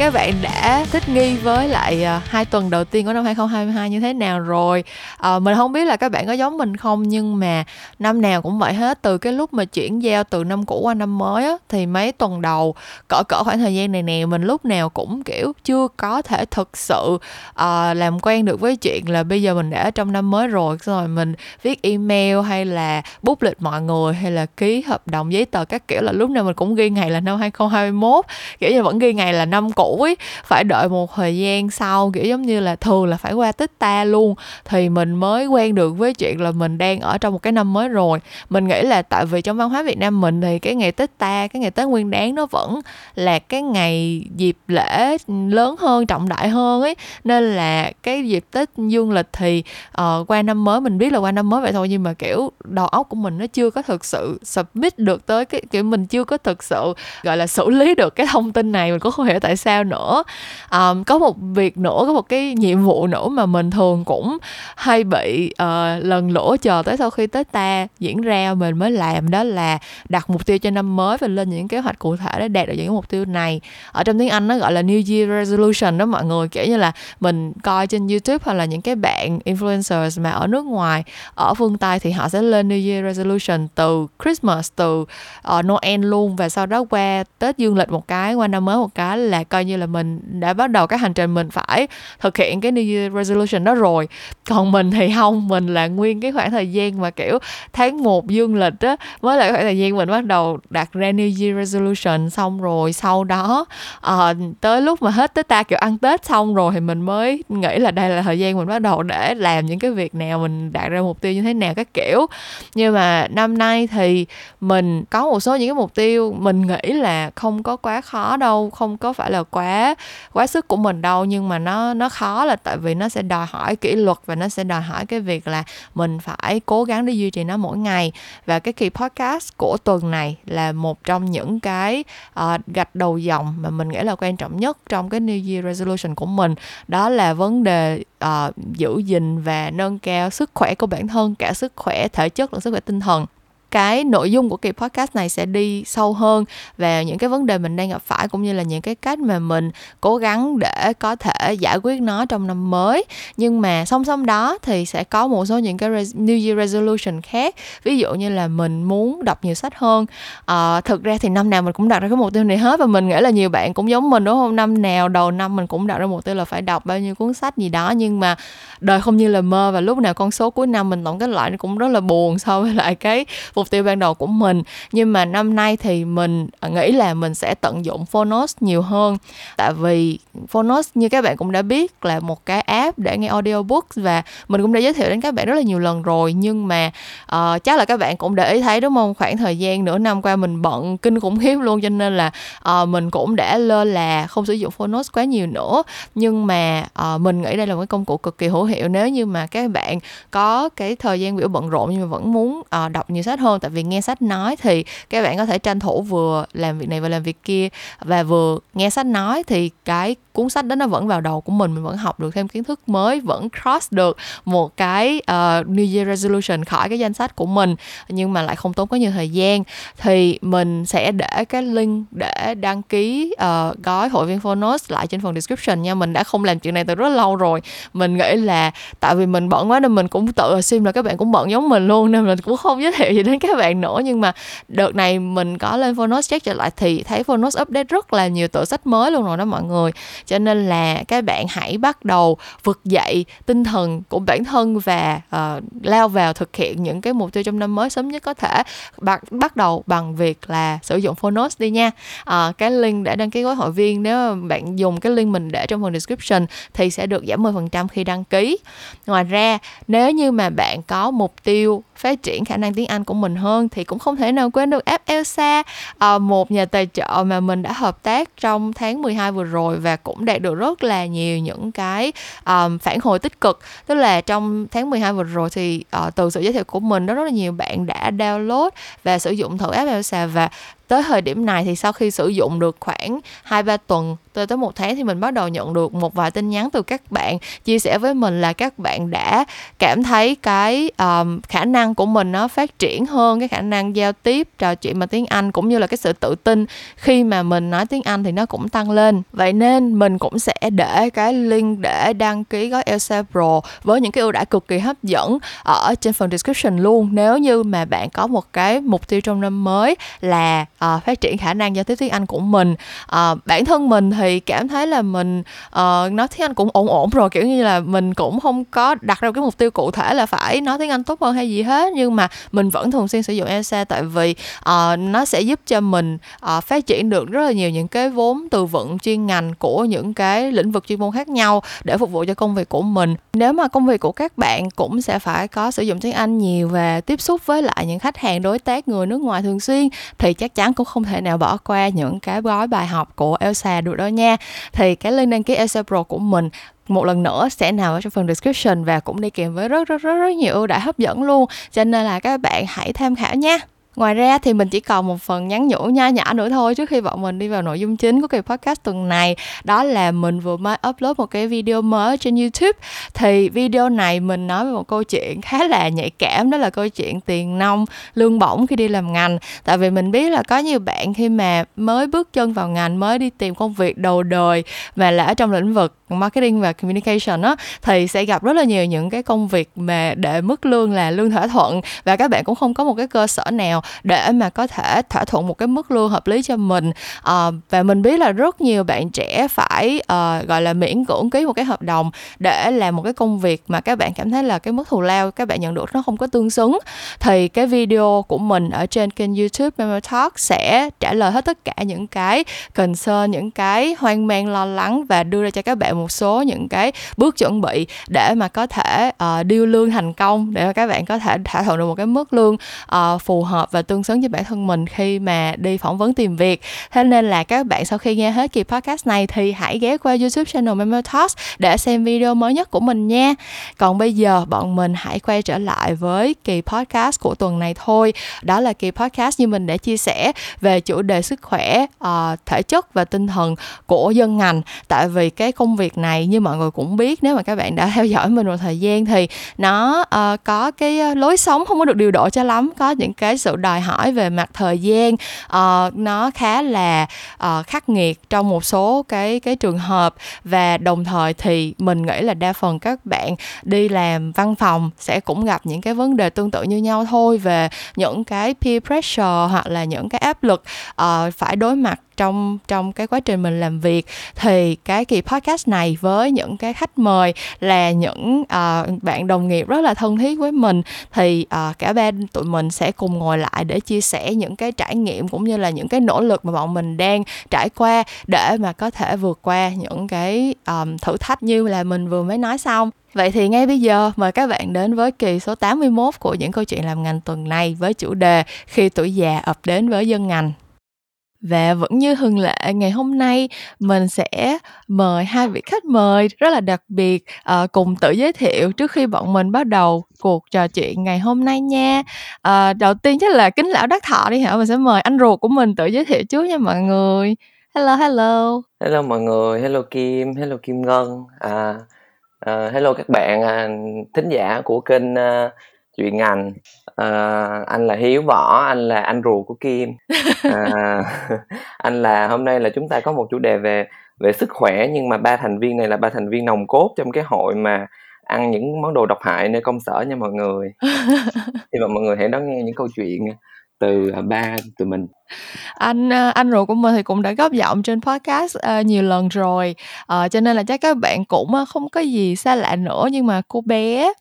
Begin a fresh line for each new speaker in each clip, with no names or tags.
các bạn đã thích nghi với lại à, hai tuần đầu tiên của năm 2022 như thế nào rồi? À, mình không biết là các bạn có giống mình không nhưng mà năm nào cũng vậy hết. Từ cái lúc mà chuyển giao từ năm cũ qua năm mới á, thì mấy tuần đầu cỡ cỡ khoảng thời gian này nè mình lúc nào cũng kiểu chưa có thể thực sự uh, làm quen được với chuyện là bây giờ mình đã trong năm mới rồi. Rồi mình viết email hay là bút lịch mọi người hay là ký hợp đồng giấy tờ các kiểu là lúc nào mình cũng ghi ngày là năm 2021 kiểu như vẫn ghi ngày là năm cũ ấy phải đợi một thời gian sau kiểu giống như là thường là phải qua tích ta luôn. Thì mình mới quen được với chuyện là mình đang ở trong một cái năm mới rồi. Mình nghĩ là tại vì trong văn hóa Việt Nam mình thì cái ngày Tết ta cái ngày Tết Nguyên Đán nó vẫn là cái ngày dịp lễ lớn hơn trọng đại hơn ấy. Nên là cái dịp Tết dương lịch thì uh, qua năm mới mình biết là qua năm mới vậy thôi nhưng mà kiểu đầu óc của mình nó chưa có thực sự submit được tới cái kiểu mình chưa có thực sự gọi là xử lý được cái thông tin này mình cũng không hiểu tại sao sao nữa. Um, có một việc nữa có một cái nhiệm vụ nữa mà mình thường cũng hay bị uh, lần lỗ chờ tới sau khi tết ta diễn ra mình mới làm đó là đặt mục tiêu cho năm mới và lên những kế hoạch cụ thể để đạt được những mục tiêu này. Ở trong tiếng anh nó gọi là new year resolution đó mọi người kiểu như là mình coi trên youtube hoặc là những cái bạn influencers mà ở nước ngoài ở phương tây thì họ sẽ lên new year resolution từ christmas từ uh, noel luôn và sau đó qua tết dương lịch một cái qua năm mới một cái là coi như là mình đã bắt đầu cái hành trình mình phải thực hiện cái New Year resolution đó rồi. Còn mình thì không mình là nguyên cái khoảng thời gian mà kiểu tháng 1 dương lịch á mới là khoảng thời gian mình bắt đầu đặt ra New Year resolution xong rồi sau đó uh, tới lúc mà hết tới ta kiểu ăn Tết xong rồi thì mình mới nghĩ là đây là thời gian mình bắt đầu để làm những cái việc nào mình đạt ra mục tiêu như thế nào các kiểu. Nhưng mà năm nay thì mình có một số những cái mục tiêu mình nghĩ là không có quá khó đâu không có phải là quá quá sức của mình đâu nhưng mà nó nó khó là tại vì nó sẽ đòi hỏi kỷ luật và nó sẽ đòi hỏi cái việc là mình phải cố gắng để duy trì nó mỗi ngày. Và cái kỳ podcast của tuần này là một trong những cái uh, gạch đầu dòng mà mình nghĩ là quan trọng nhất trong cái New Year resolution của mình. Đó là vấn đề uh, giữ gìn và nâng cao sức khỏe của bản thân cả sức khỏe thể chất lẫn sức khỏe tinh thần cái nội dung của kỳ podcast này sẽ đi sâu hơn về những cái vấn đề mình đang gặp phải cũng như là những cái cách mà mình cố gắng để có thể giải quyết nó trong năm mới. Nhưng mà song song đó thì sẽ có một số những cái New Year resolution khác. Ví dụ như là mình muốn đọc nhiều sách hơn. À, thực ra thì năm nào mình cũng đặt ra cái mục tiêu này hết và mình nghĩ là nhiều bạn cũng giống mình đúng không? Năm nào đầu năm mình cũng đặt ra mục tiêu là phải đọc bao nhiêu cuốn sách gì đó. Nhưng mà đời không như là mơ và lúc nào con số cuối năm mình tổng kết lại nó cũng rất là buồn so với lại cái mục tiêu ban đầu của mình. Nhưng mà năm nay thì mình à, nghĩ là mình sẽ tận dụng Phonos nhiều hơn. Tại vì Phonos như các bạn cũng đã biết là một cái app để nghe audiobook và mình cũng đã giới thiệu đến các bạn rất là nhiều lần rồi. Nhưng mà uh, chắc là các bạn cũng để ý thấy đúng không? Khoảng thời gian nửa năm qua mình bận kinh khủng khiếp luôn. Cho nên là uh, mình cũng đã lơ là không sử dụng Phonos quá nhiều nữa. Nhưng mà uh, mình nghĩ đây là một cái công cụ cực kỳ hữu hiệu. Nếu như mà các bạn có cái thời gian biểu bận rộn nhưng mà vẫn muốn uh, đọc nhiều sách hơn tại vì nghe sách nói thì các bạn có thể tranh thủ vừa làm việc này và làm việc kia. Và vừa nghe sách nói thì cái cuốn sách đó nó vẫn vào đầu của mình. Mình vẫn học được thêm kiến thức mới vẫn cross được một cái uh, New Year resolution khỏi cái danh sách của mình nhưng mà lại không tốn có nhiều thời gian. Thì mình sẽ để cái link để đăng ký uh, gói hội viên Phonos lại trên phần description nha. Mình đã không làm chuyện này từ rất lâu rồi. Mình nghĩ là tại vì mình bận quá nên mình cũng tự assume là các bạn cũng bận giống mình luôn nên mình cũng không giới thiệu gì đến các bạn nữa nhưng mà đợt này mình có lên Phonos check trở lại thì thấy Phonos update rất là nhiều tựa sách mới luôn rồi đó mọi người. Cho nên là các bạn hãy bắt đầu vực dậy tinh thần của bản thân và uh, lao vào thực hiện những cái mục tiêu trong năm mới sớm nhất có thể. Bắt bắt đầu bằng việc là sử dụng Phonos đi nha. Uh, cái link để đăng ký gói hội viên nếu mà bạn dùng cái link mình để trong phần description thì sẽ được giảm 10% khi đăng ký. Ngoài ra nếu như mà bạn có mục tiêu phát triển khả năng tiếng Anh của mình hơn thì cũng không thể nào quên được app Elsa à, một nhà tài trợ mà mình đã hợp tác trong tháng 12 vừa rồi và cũng đạt được rất là nhiều những cái um, phản hồi tích cực. Tức là trong tháng 12 vừa rồi thì uh, từ sự giới thiệu của mình đó rất là nhiều bạn đã download và sử dụng thử app Elsa và tới thời điểm này thì sau khi sử dụng được khoảng hai ba tuần tới tới một tháng thì mình bắt đầu nhận được một vài tin nhắn từ các bạn chia sẻ với mình là các bạn đã cảm thấy cái um, khả năng của mình nó phát triển hơn cái khả năng giao tiếp trò chuyện bằng tiếng Anh cũng như là cái sự tự tin khi mà mình nói tiếng Anh thì nó cũng tăng lên. Vậy nên mình cũng sẽ để cái link để đăng ký gói Elsa Pro với những cái ưu đãi cực kỳ hấp dẫn ở trên phần description luôn. Nếu như mà bạn có một cái mục tiêu trong năm mới là uh, phát triển khả năng giao tiếp tiếng Anh của mình uh, bản thân mình thì cảm thấy là mình uh, nói tiếng Anh cũng ổn ổn rồi kiểu như là mình cũng không có đặt ra cái mục tiêu cụ thể là phải nói tiếng Anh tốt hơn hay gì hết nhưng mà mình vẫn thường xuyên sử dụng Elsa tại vì uh, nó sẽ giúp cho mình uh, phát triển được rất là nhiều những cái vốn từ vựng chuyên ngành của những cái lĩnh vực chuyên môn khác nhau để phục vụ cho công việc của mình. Nếu mà công việc của các bạn cũng sẽ phải có sử dụng tiếng Anh nhiều và tiếp xúc với lại những khách hàng đối tác người nước ngoài thường xuyên thì chắc chắn cũng không thể nào bỏ qua những cái gói bài học của Elsa được đó nha. Thì cái link đăng ký Elsa Pro của mình một lần nữa sẽ nằm ở trong phần description và cũng đi kèm với rất rất rất rất nhiều ưu đãi hấp dẫn luôn. Cho nên là các bạn hãy tham khảo nha. Ngoài ra thì mình chỉ còn một phần nhắn nhủ nha nhỏ nữa thôi trước khi bọn mình đi vào nội dung chính của kỳ podcast tuần này. Đó là mình vừa mới upload một cái video mới trên YouTube. Thì video này mình nói về một câu chuyện khá là nhạy cảm, đó là câu chuyện tiền nông lương bổng khi đi làm ngành. Tại vì mình biết là có nhiều bạn khi mà mới bước chân vào ngành, mới đi tìm công việc đầu đời mà là ở trong lĩnh vực marketing và communication á thì sẽ gặp rất là nhiều những cái công việc mà để mức lương là lương thỏa thuận và các bạn cũng không có một cái cơ sở nào để mà có thể thỏa thuận một cái mức lương hợp lý cho mình. À, và mình biết là rất nhiều bạn trẻ phải à, gọi là miễn cưỡng ký một cái hợp đồng để làm một cái công việc mà các bạn cảm thấy là cái mức thù lao các bạn nhận được nó không có tương xứng. Thì cái video của mình ở trên kênh YouTube Memo Talk sẽ trả lời hết tất cả những cái concern những cái hoang mang lo lắng và đưa ra cho các bạn một số những cái bước chuẩn bị để mà có thể uh, điêu lương thành công để mà các bạn có thể thỏa thuận được một cái mức lương uh, phù hợp và tương xứng với bản thân mình khi mà đi phỏng vấn tìm việc. Thế nên là các bạn sau khi nghe hết kỳ podcast này thì hãy ghé qua youtube channel Memo Talks để xem video mới nhất của mình nha. Còn bây giờ bọn mình hãy quay trở lại với kỳ podcast của tuần này thôi. Đó là kỳ podcast như mình đã chia sẻ về chủ đề sức khỏe uh, thể chất và tinh thần của dân ngành. Tại vì cái công việc này như mọi người cũng biết nếu mà các bạn đã theo dõi mình một thời gian thì nó uh, có cái ờ, lối sống không có được điều độ cho lắm có những cái sự đòi hỏi về mặt thời gian uh, nó khá là uh, khắc nghiệt trong một số cái cái trường hợp. Và đồng thời thì mình nghĩ là đa phần các bạn đi làm văn phòng sẽ cũng gặp những cái vấn đề tương tự như nhau thôi về những cái peer pressure hoặc là những cái áp lực uh, phải đối mặt trong trong cái quá trình mình làm việc thì cái kỳ podcast này với những cái khách mời là những uh, bạn đồng nghiệp rất là thân thiết với mình thì uh, cả ba tụi mình sẽ cùng ngồi lại để chia sẻ những cái trải nghiệm cũng như là những cái nỗ lực mà bọn mình đang trải qua để mà có thể vượt qua những cái um, thử thách như là mình vừa mới nói xong Vậy thì ngay bây giờ mời các bạn đến với kỳ số 81 của những câu chuyện làm ngành tuần này với chủ đề khi tuổi già ập đến với dân ngành. Và vẫn như thường lệ, ngày hôm nay mình sẽ mời hai vị khách mời rất là đặc biệt uh, cùng tự giới thiệu trước khi bọn mình bắt đầu cuộc trò chuyện ngày hôm nay nha. Uh, đầu tiên chắc là kính lão đắc thọ đi hả? Mình sẽ mời anh ruột của mình tự giới thiệu trước nha mọi người. Hello, hello.
Hello mọi người, hello Kim, hello Kim Ngân. À, uh, hello các bạn uh, thính giả của kênh uh, chuyện ngành à, anh là hiếu võ anh là anh ruột của kim. À, anh là hôm nay là chúng ta có một chủ đề về về sức khỏe nhưng mà ba thành viên này là ba thành viên nòng cốt trong cái hội mà ăn những món đồ độc hại nơi công sở nha mọi người. Thì mà mọi người hãy đón nghe những câu chuyện từ à, ba tụi mình.
Anh à, anh ruột của mình thì cũng đã góp giọng trên podcast uh, nhiều lần rồi. Uh, cho nên là chắc các bạn cũng không có gì xa lạ nữa nhưng mà cô bé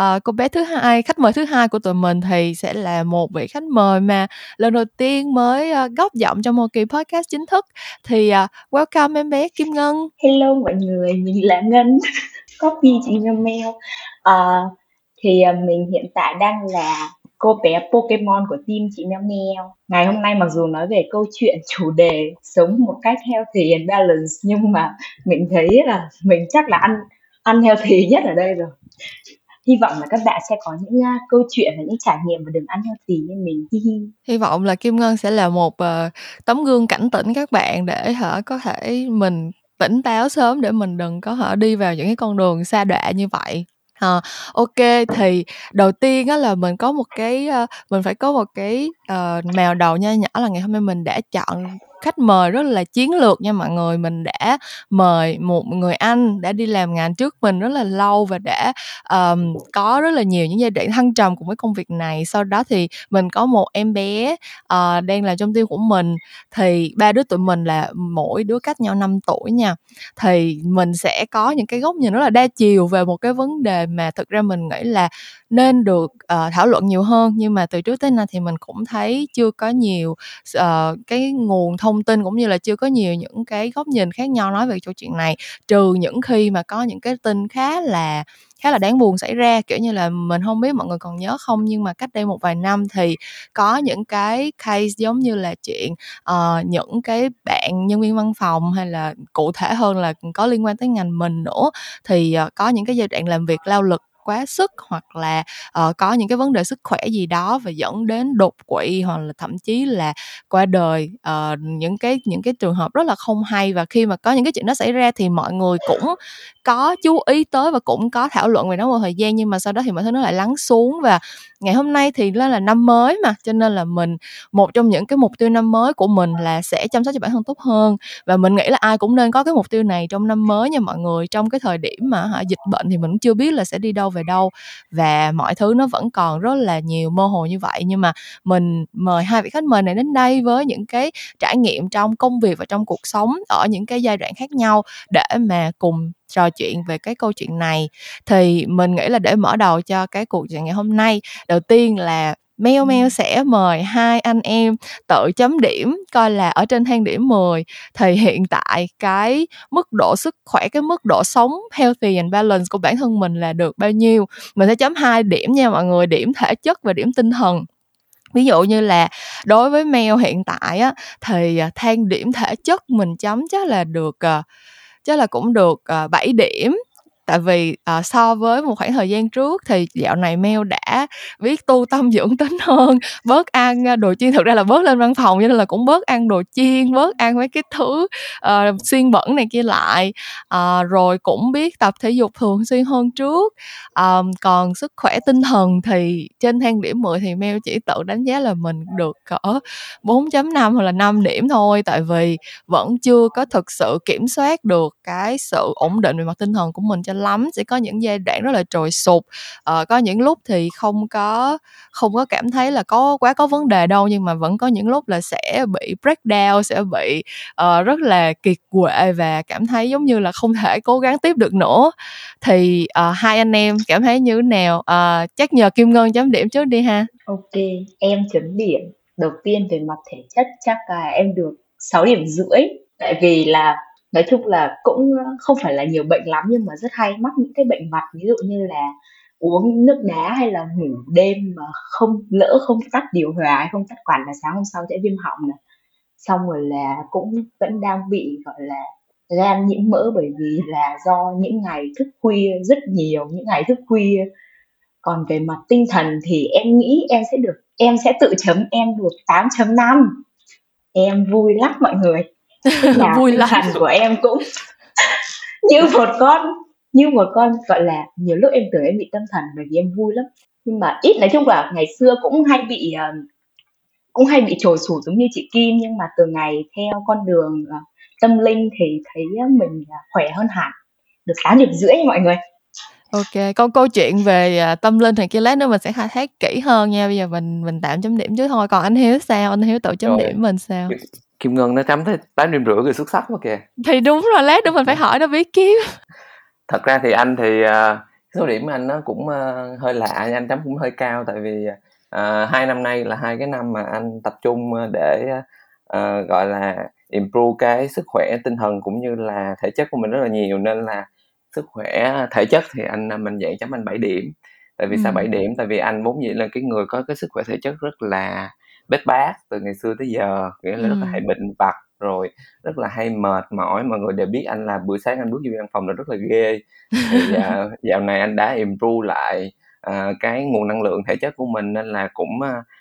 uh, cô bé thứ hai khách mời thứ hai của tụi mình thì sẽ là một vị khách mời mà lần đầu tiên mới uh, góp giọng trong một kỳ podcast chính thức. Thì uh, welcome em bé Kim Ngân.
Hello mọi người mình là Ngân. Copy chị Mail uh, thì uh, mình hiện tại đang là cô bé Pokemon của team chị Meo Meo. Ngày hôm nay mặc dù nói về câu chuyện chủ đề sống một cách healthy and balance nhưng mà mình thấy là mình chắc là ăn ăn healthy nhất ở đây rồi. hy vọng là các bạn sẽ có những uh, câu chuyện và những trải nghiệm và đừng ăn healthy như mình hi hi
hy vọng là kim ngân sẽ là một uh, tấm gương cảnh tỉnh các bạn để hả có thể mình tỉnh táo sớm để mình đừng có hở đi vào những cái con đường xa đọa như vậy À, ok thì đầu tiên á là mình có một cái uh, mình phải có một cái uh, mèo đầu nha nhỏ là ngày hôm nay mình đã chọn khách mời rất là chiến lược nha mọi người. Mình đã mời một người anh đã đi làm ngành trước mình rất là lâu và đã um, có rất là nhiều những giai đoạn thăng trầm cùng với công việc này. Sau đó thì mình có một em bé uh, đang là trong tim của mình. Thì ba đứa tụi mình là mỗi đứa cách nhau 5 tuổi nha. Thì mình sẽ có những cái góc nhìn rất là đa chiều về một cái vấn đề mà thực ra mình nghĩ là nên được uh, thảo luận nhiều hơn. Nhưng mà từ trước tới nay thì mình cũng thấy chưa có nhiều uh, cái nguồn thông tin cũng như là chưa có nhiều những cái góc nhìn khác nhau nói về câu chuyện này. Trừ những khi mà có những cái tin khá là khá là đáng buồn xảy ra kiểu như là mình không biết mọi người còn nhớ không nhưng mà cách đây một vài năm thì có những cái case giống như là chuyện uh, những cái bạn nhân viên văn phòng hay là cụ thể hơn là có liên quan tới ngành mình nữa thì uh, có những cái giai đoạn làm việc lao lực quá sức hoặc là uh, có những cái vấn đề sức khỏe gì đó và dẫn đến đột quỵ hoặc là thậm chí là qua đời uh, những cái những cái trường hợp rất là không hay. Và khi mà có những cái chuyện đó xảy ra thì mọi người cũng có chú ý tới và cũng có thảo luận về nó một thời gian nhưng mà sau đó thì mọi thứ nó lại lắng xuống. Và ngày hôm nay thì đó là năm mới mà cho nên là mình một trong những cái mục tiêu năm mới của mình là sẽ chăm sóc cho bản thân tốt hơn. Và mình nghĩ là ai cũng nên có cái mục tiêu này trong năm mới nha mọi người. Trong cái thời điểm mà hả, dịch bệnh thì mình cũng chưa biết là sẽ đi đâu về đâu. Và mọi thứ nó vẫn còn rất là nhiều mơ hồ như vậy. Nhưng mà mình mời hai vị khách mời này đến đây với những cái trải nghiệm trong công việc và trong cuộc sống ở những cái giai đoạn khác nhau để mà cùng trò chuyện về cái câu chuyện này. Thì mình nghĩ là để mở đầu cho cái cuộc chuyện ngày hôm nay, đầu tiên là Meo Meo sẽ mời hai anh em tự chấm điểm coi là ở trên thang điểm 10 thì hiện tại cái mức độ sức khỏe cái mức độ sống healthy and balance của bản thân mình là được bao nhiêu. Mình sẽ chấm hai điểm nha mọi người điểm thể chất và điểm tinh thần. Ví dụ như là đối với Mel hiện tại á thì à, thang điểm thể chất mình chấm chắc là được uh, chắc là cũng được uh, ờ, 7 điểm tại vì uh, so với một khoảng thời gian trước thì dạo này Mel đã biết tu tâm dưỡng tính hơn bớt ăn ờ, đồ chiên. Thực ra là bớt lên văn phòng cho nên là cũng bớt ăn đồ chiên bớt ăn mấy cái thứ ờ, uh, xuyên bẩn này kia lại. Uh, rồi cũng biết tập thể dục thường xuyên hơn trước. Um, còn sức khỏe tinh thần thì trên thang điểm 10 thì Mel chỉ tự đánh giá là mình được cỡ 4.5 hoặc là 5 điểm thôi. Tại vì vẫn chưa có thực sự kiểm soát được cái sự ổn định về mặt tinh thần của mình cho lắm sẽ có những giai đoạn rất là trồi sụp. Uh, có những lúc thì không có không có cảm thấy là có quá có vấn đề đâu nhưng mà vẫn có những lúc là sẽ bị breakdown sẽ bị uh, rất là kiệt quệ và cảm thấy giống như là không thể cố gắng tiếp được nữa. Thì uh, hai anh em cảm thấy như thế nào? Uh, chắc nhờ kim ngân chấm điểm trước đi ha.
Ok em chấm điểm. Đầu tiên về mặt thể chất chắc là em được 6 điểm rưỡi. Tại vì là nói chung là cũng không phải là nhiều bệnh lắm nhưng mà rất hay, mắc những cái bệnh mặt, ví dụ như là uống nước đá hay là ngủ đêm mà không, lỡ không tắt điều hòa hay không tắt quạt là sáng hôm sau sẽ viêm họng này. Xong rồi là cũng vẫn đang bị, gọi là, gan nhiễm mỡ bởi vì là do những ngày thức khuya rất nhiều, những ngày thức khuya. Còn về mặt tinh thần thì em nghĩ em sẽ được, em sẽ tự chấm, em được 8.5 em vui lắm mọi người là vui lắm thần của em cũng như một con như một con gọi là nhiều lúc em tưởng em bị tâm thần bởi vì em vui lắm nhưng mà ít nói chung là ngày xưa cũng hay bị uh, cũng hay bị trồi sụt giống như chị Kim nhưng mà từ ngày theo con đường uh, tâm linh thì thấy mình uh, khỏe hơn hẳn được 8 điểm rưỡi mọi người
Ok, câu câu chuyện về uh, tâm linh thì kia lát nữa mình sẽ khai thác kỹ hơn nha. Bây giờ mình mình tạm chấm điểm chứ thôi. Còn anh Hiếu sao? Anh Hiếu tự chấm Rồi. điểm mình sao?
Kim Ngân nó chấm tới tám điểm rưỡi người xuất sắc quá kìa.
Thì đúng rồi lát nữa mình phải hỏi nó biết kiếm.
Thật ra thì anh thì uh, số điểm anh nó cũng uh, hơi lạ anh chấm cũng hơi cao tại vì uh, hai năm nay là hai cái năm mà anh tập trung để uh, gọi là improve cái sức khỏe tinh thần cũng như là thể chất của mình rất là nhiều. Nên là sức khỏe thể chất thì anh mình dạy chấm anh 7 điểm. Tại vì ừ. sao 7 điểm? Tại vì anh vốn dĩ là cái người có cái sức khỏe thể chất rất là bết bát từ ngày xưa tới giờ nghĩa là ừ. rất là hay bệnh vặt rồi rất là hay mệt mỏi mọi người đều biết anh là buổi sáng anh bước vô văn phòng là rất là ghê. Thì dạo, dạo này anh đã improve lại à, cái nguồn năng lượng thể chất của mình nên là cũng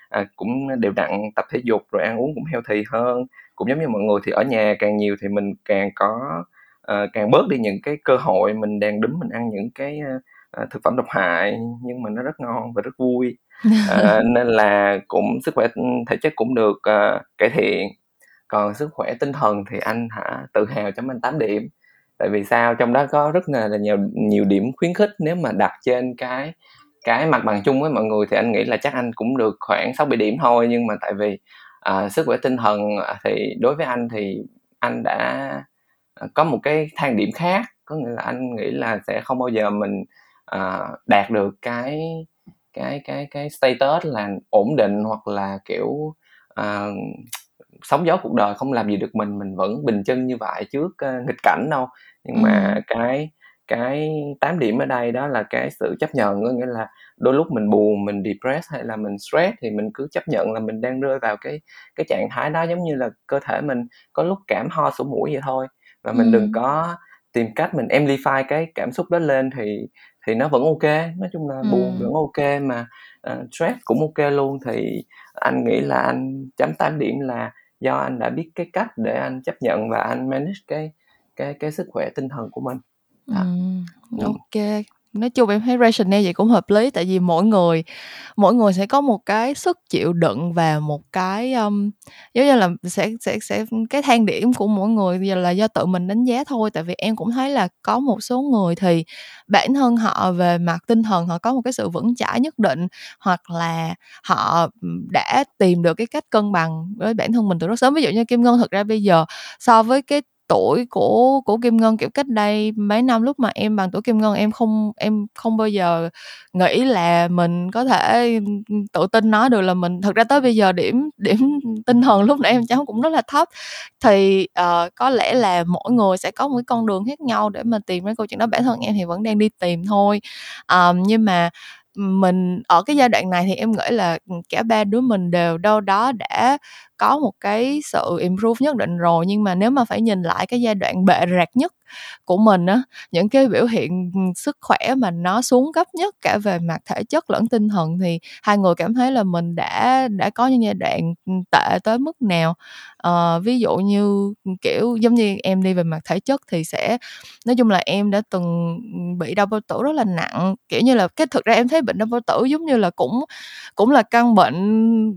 à, cũng đều đặn tập thể dục rồi ăn uống cũng healthy hơn. Cũng giống như mọi người thì ở nhà càng nhiều thì mình càng có uh, càng bớt đi những cái cơ hội mình đang đứng mình ăn những cái uh, thực phẩm độc hại nhưng mà nó rất ngon và rất vui uh, nên là cũng sức khỏe thể chất cũng được uh, cải thiện. Còn sức khỏe tinh thần thì anh hả tự hào chấm anh 8 điểm. Tại vì sao? Trong đó có rất là, là nhiều nhiều điểm khuyến khích. Nếu mà đặt trên cái cái mặt bằng chung với mọi người thì anh nghĩ là chắc anh cũng được khoảng 6 7 điểm thôi. Nhưng mà tại vì à, sức khỏe tinh thần thì đối với anh thì anh đã có một cái thang điểm khác. Có nghĩa là anh nghĩ là sẽ không bao giờ mình à, đạt được cái cái cái cái status là ổn định hoặc là kiểu à, sóng gió cuộc đời không làm gì được mình mình vẫn bình chân như vậy trước uh, nghịch cảnh đâu nhưng ừ. mà cái cái 8 điểm ở đây đó là cái sự chấp nhận có nghĩa là đôi lúc mình buồn mình depressed hay là mình stress thì mình cứ chấp nhận là mình đang rơi vào cái cái trạng thái đó giống như là cơ thể mình có lúc cảm ho sổ mũi vậy thôi và mình ừ. đừng có tìm cách mình amplify cái cảm xúc đó lên thì thì nó vẫn ok nói chung là buồn ừ. vẫn ok mà uh, stress cũng ok luôn thì anh nghĩ là anh chấm 8 điểm là do anh đã biết cái cách để anh chấp nhận và anh manage cái cái cái sức khỏe tinh thần của mình
à. ừ. ok nói chung em thấy rationale vậy cũng hợp lý tại vì mỗi người mỗi người sẽ có một cái sức chịu đựng và một cái um, giống như là sẽ sẽ sẽ cái thang điểm của mỗi người giờ là do tự mình đánh giá thôi. Tại vì em cũng thấy là có một số người thì bản thân họ về mặt tinh thần họ có một cái sự vững chãi nhất định hoặc là họ đã tìm được cái cách cân bằng với bản thân mình từ rất sớm. Ví dụ như kim ngân thực ra bây giờ so với cái tuổi của của Kim Ngân kiểu cách đây mấy năm lúc mà em bằng tuổi Kim Ngân em không em không bao giờ nghĩ là mình có thể tự tin nói được là mình thực ra tới bây giờ điểm điểm tinh thần lúc nãy em cháu cũng rất là thấp. Thì uh, có lẽ là mỗi người sẽ có một cái con đường khác nhau để mà tìm cái câu chuyện đó. Bản thân em thì vẫn đang đi tìm thôi. Um, nhưng mà mình, ở cái giai đoạn này thì em nghĩ là ừ, cả ba đứa mình đều đâu đó đã có một cái sự improve nhất định rồi. Nhưng mà nếu mà phải nhìn lại cái giai đoạn bệ rạc nhất của mình á những cái biểu hiện sức khỏe mà nó xuống cấp nhất cả về mặt thể chất lẫn tinh thần thì hai người cảm thấy là mình đã đã có những giai đoạn tệ tới mức nào. À, ví dụ như kiểu giống như em đi về mặt thể chất thì sẽ nói chung là em đã từng bị đau bao tử rất là nặng. Kiểu như là cái thực ra em thấy bệnh đau bao tử giống như là cũng cũng là căn bệnh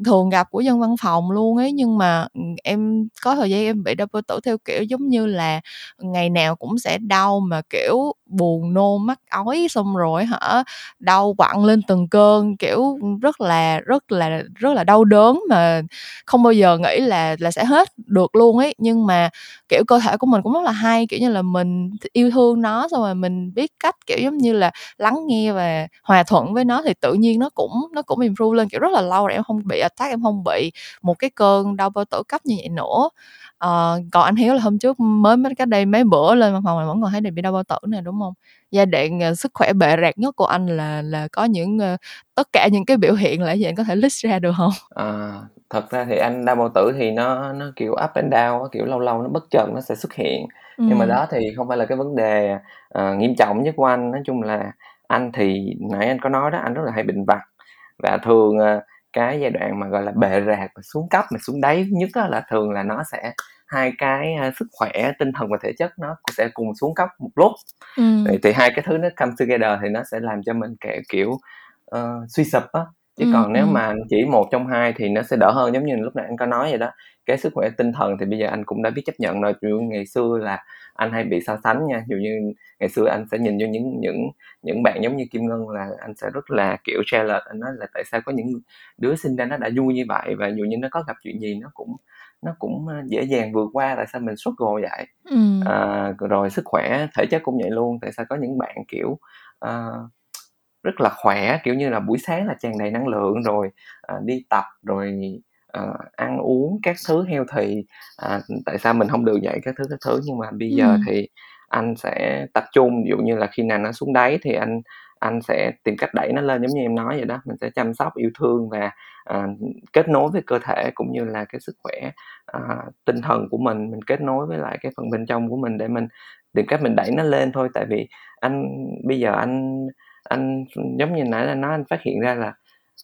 thường gặp của dân văn phòng luôn ấy nhưng mà em có thời gian em bị đau bao tử theo kiểu giống như là ngày nào cũng cũng sẽ đau mà, kiểu, buồn nôn, mắc ói xong rồi hả, đau quặn lên từng cơn, kiểu, rất là rất là rất là đau đớn mà không bao giờ nghĩ là là sẽ hết được luôn ấy. Nhưng mà, kiểu, cơ thể của mình cũng rất là hay, kiểu như là, mình yêu thương nó, xong rồi mình biết cách, kiểu, giống như là lắng nghe và hòa thuận với nó thì tự nhiên nó cũng nó cũng improve lên, kiểu, rất là lâu rồi em không bị, attack em không bị một cái cơn đau bao tử cấp như vậy nữa. Ờ, còn anh Hiếu là hôm trước mới mới cách đây mấy bữa lên văn phòng là vẫn còn thấy bị đau bao tử nè đúng không? Giai đoạn uh, sức khỏe bệ rạc nhất của anh là là có những uh, tất cả những cái biểu hiện là gì anh có thể list ra được không?
À, thật ra thì anh đau bao tử thì nó nó kiểu up and down kiểu lâu lâu nó bất chợt nó sẽ xuất hiện ừ. nhưng mà đó thì không phải là cái vấn đề uh, nghiêm trọng nhất của anh nói chung là anh thì nãy anh có nói đó anh rất là hay bệnh vặt và thường uh, cái giai đoạn mà gọi là bệ rạc và xuống cấp mà xuống đáy nhất là thường là nó sẽ hai cái uh, sức khỏe tinh thần và thể chất nó sẽ cùng xuống cấp một lúc. Ừ. thì, thì hai cái thứ nó come together thì nó sẽ làm cho mình kiểu, kiểu uh, suy sụp á. Chứ ừ, còn nếu mà chỉ một trong hai thì nó sẽ đỡ hơn giống như lúc nãy anh có nói vậy đó. Cái sức khỏe tinh thần thì bây giờ anh cũng đã biết chấp nhận rồi. Ngày xưa là anh hay bị so sánh nha. Ví như ngày xưa anh sẽ nhìn vô những những những bạn giống như kim ngân là anh sẽ rất là kiểu jealous anh nói là tại sao có những đứa sinh ra nó đã vui như vậy và dù như nó có gặp chuyện gì nó cũng nó cũng dễ dàng vượt qua tại sao mình struggle vậy? Ừ. à, rồi sức khỏe thể chất cũng vậy luôn. Tại sao có những bạn kiểu uh, rất là khỏe kiểu như là buổi sáng là tràn đầy năng lượng rồi uh, đi tập rồi uh, ăn uống các thứ healthy. Uh, tại sao mình không được dạy các thứ các thứ? Nhưng mà bây giờ thì anh sẽ tập trung ví dụ như là khi nào nó xuống đáy thì anh anh sẽ tìm cách đẩy nó lên giống như em nói vậy đó. Mình sẽ chăm sóc yêu thương và à, kết nối với cơ thể cũng như là cái sức khỏe à, tinh thần của mình. Mình kết nối với lại cái phần bên trong của mình để mình tìm cách mình đẩy nó lên thôi. Tại vì anh bây giờ anh anh giống như nãy là nói anh phát hiện ra là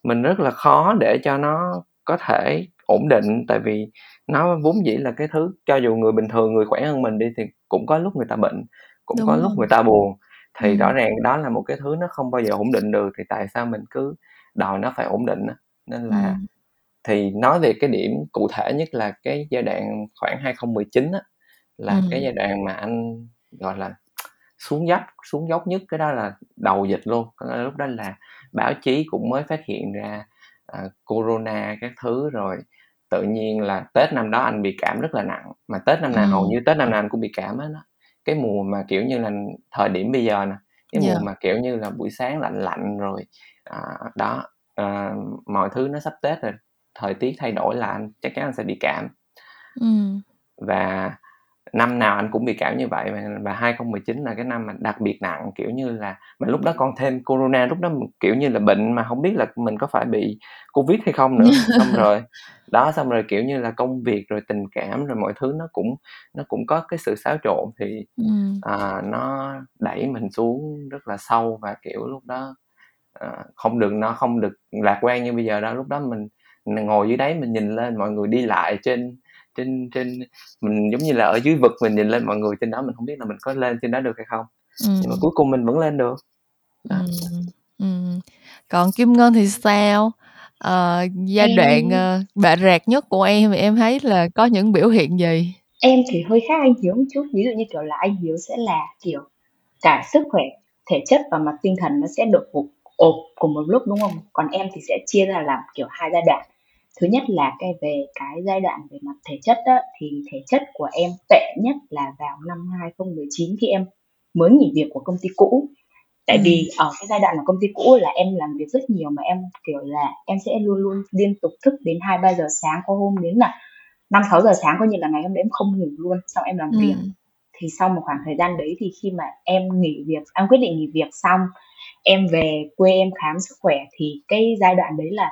mình rất là khó để cho nó có thể ổn định tại vì nó vốn dĩ là cái thứ cho dù người bình thường người khỏe hơn mình đi thì cũng có lúc người ta bệnh cũng Đúng có rồi. lúc người ta buồn thì ừ. rõ ràng đó là một cái thứ nó không bao giờ ổn định được thì tại sao mình cứ đòi nó phải ổn định nên là ừ. thì nói về cái điểm cụ thể nhất là cái giai đoạn khoảng 2019 á là ừ. cái giai đoạn mà anh gọi là xuống dốc xuống dốc nhất cái đó là đầu dịch luôn lúc đó là báo chí cũng mới phát hiện ra uh, corona các thứ rồi tự nhiên là tết năm đó anh bị cảm rất là nặng mà tết năm nào ừ. hầu như tết năm nào anh cũng bị cảm hết đó cái mùa mà kiểu như là thời điểm bây giờ nè cái mùa yeah. mà kiểu như là buổi sáng lạnh lạnh rồi à, đó à, mọi thứ nó sắp tết rồi thời tiết thay đổi là anh chắc chắn anh sẽ bị cảm ừ. và năm nào anh cũng bị cảm như vậy và 2019 là cái năm mà đặc biệt nặng kiểu như là mà lúc đó còn thêm corona lúc đó kiểu như là bệnh mà không biết là mình có phải bị covid hay không nữa xong rồi đó xong rồi kiểu như là công việc rồi tình cảm rồi mọi thứ nó cũng nó cũng có cái sự xáo trộn thì ừ. à, nó đẩy mình xuống rất là sâu và kiểu lúc đó à, không được nó không được lạc quan như bây giờ đó lúc đó mình ngồi dưới đấy mình nhìn lên mọi người đi lại trên trên trên mình giống như là ở dưới vực mình nhìn lên mọi người trên đó mình không biết là mình có lên trên đó được hay không. Ừ. nhưng mà cuối cùng mình vẫn lên được.
Ừ. Ừ. còn kim ngân thì sao? Ờ, giai em... đoạn uh, bạ rạc nhất của em thì em thấy là có những biểu hiện gì?
Em thì hơi khác anh hiếu một chút. Ví dụ như kiểu là anh hiếu sẽ là kiểu cả sức khỏe thể chất và mặt tinh thần nó sẽ được ộp ộp cùng một lúc đúng không? Còn em thì sẽ chia ra làm kiểu hai giai đoạn thứ nhất là cái về cái giai đoạn về mặt thể chất đó, thì thể chất của em tệ nhất là vào năm 2019 khi em mới nghỉ việc của công ty cũ tại ừ. vì ở cái giai đoạn của công ty cũ là em làm việc rất nhiều mà em kiểu là em sẽ luôn luôn liên tục thức đến hai ba giờ sáng có hôm đến là năm sáu giờ sáng coi như là ngày hôm đấy em không ngủ luôn xong em làm ừ. việc thì sau một khoảng thời gian đấy thì khi mà em nghỉ việc em quyết định nghỉ việc xong em về quê em khám sức khỏe thì cái giai đoạn đấy là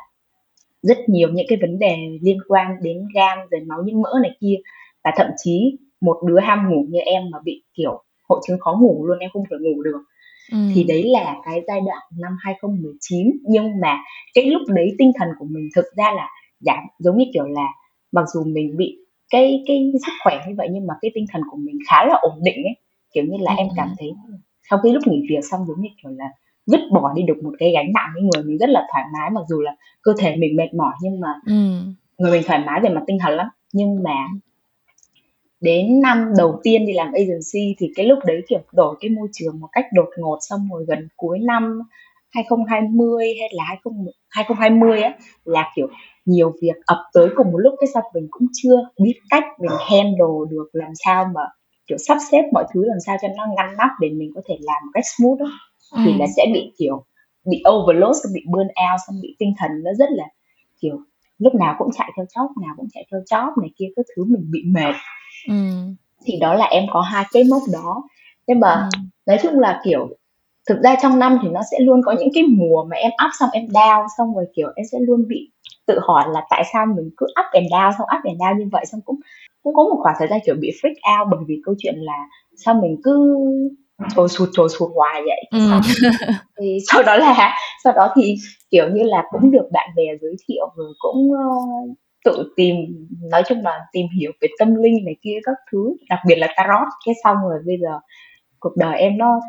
rất nhiều những cái vấn đề liên quan đến gan rồi máu nhiễm mỡ này kia và thậm chí một đứa ham ngủ như em mà bị kiểu hội chứng khó ngủ luôn em không thể ngủ được ừ. thì đấy là cái giai đoạn năm 2019 nhưng mà cái lúc đấy tinh thần của mình thực ra là giảm giống như kiểu là mặc dù mình bị cái cái sức khỏe như vậy nhưng mà cái tinh thần của mình khá là ổn định ấy kiểu như là ừ. em cảm thấy sau cái lúc nghỉ việc xong giống như kiểu là vứt bỏ đi được một cái gánh nặng với người mình rất là thoải mái mặc dù là cơ thể mình mệt mỏi nhưng mà ừ. người mình thoải mái về mặt tinh thần lắm. Nhưng mà đến năm đầu tiên đi làm agency thì cái lúc đấy kiểu đổi cái môi trường một cách đột ngột xong rồi gần cuối năm 2020 hay là 20, 2020 á là kiểu nhiều việc ập tới cùng một lúc. Cái xong mình cũng chưa biết cách mình handle được làm sao mà kiểu sắp xếp mọi thứ làm sao cho nó ngăn nắp để mình có thể làm một cách smooth đó ừ. thì là sẽ bị kiểu bị overload xong bị burn out xong bị tinh thần nó rất là kiểu lúc nào cũng chạy theo chóp nào cũng chạy theo chóp này kia các thứ mình bị mệt ừ. thì đó là em có hai cái mốc đó nhưng mà ừ. nói chung là kiểu thực ra trong năm thì nó sẽ luôn có những cái mùa mà em up xong em down xong rồi kiểu em sẽ luôn bị tự hỏi là tại sao mình cứ up and down xong up and down như vậy xong cũng cũng có một khoảng thời gian kiểu bị freak out bởi vì câu chuyện là sao mình cứ trồi sụt trồi sụt hoài vậy. Ừ. sau, thì sau đó là sau đó thì kiểu như là cũng được bạn bè giới thiệu rồi cũng uh, tự tìm nói chung là tìm hiểu về tâm linh này kia các thứ đặc biệt là tarot. Cái xong rồi bây giờ cuộc đời em nó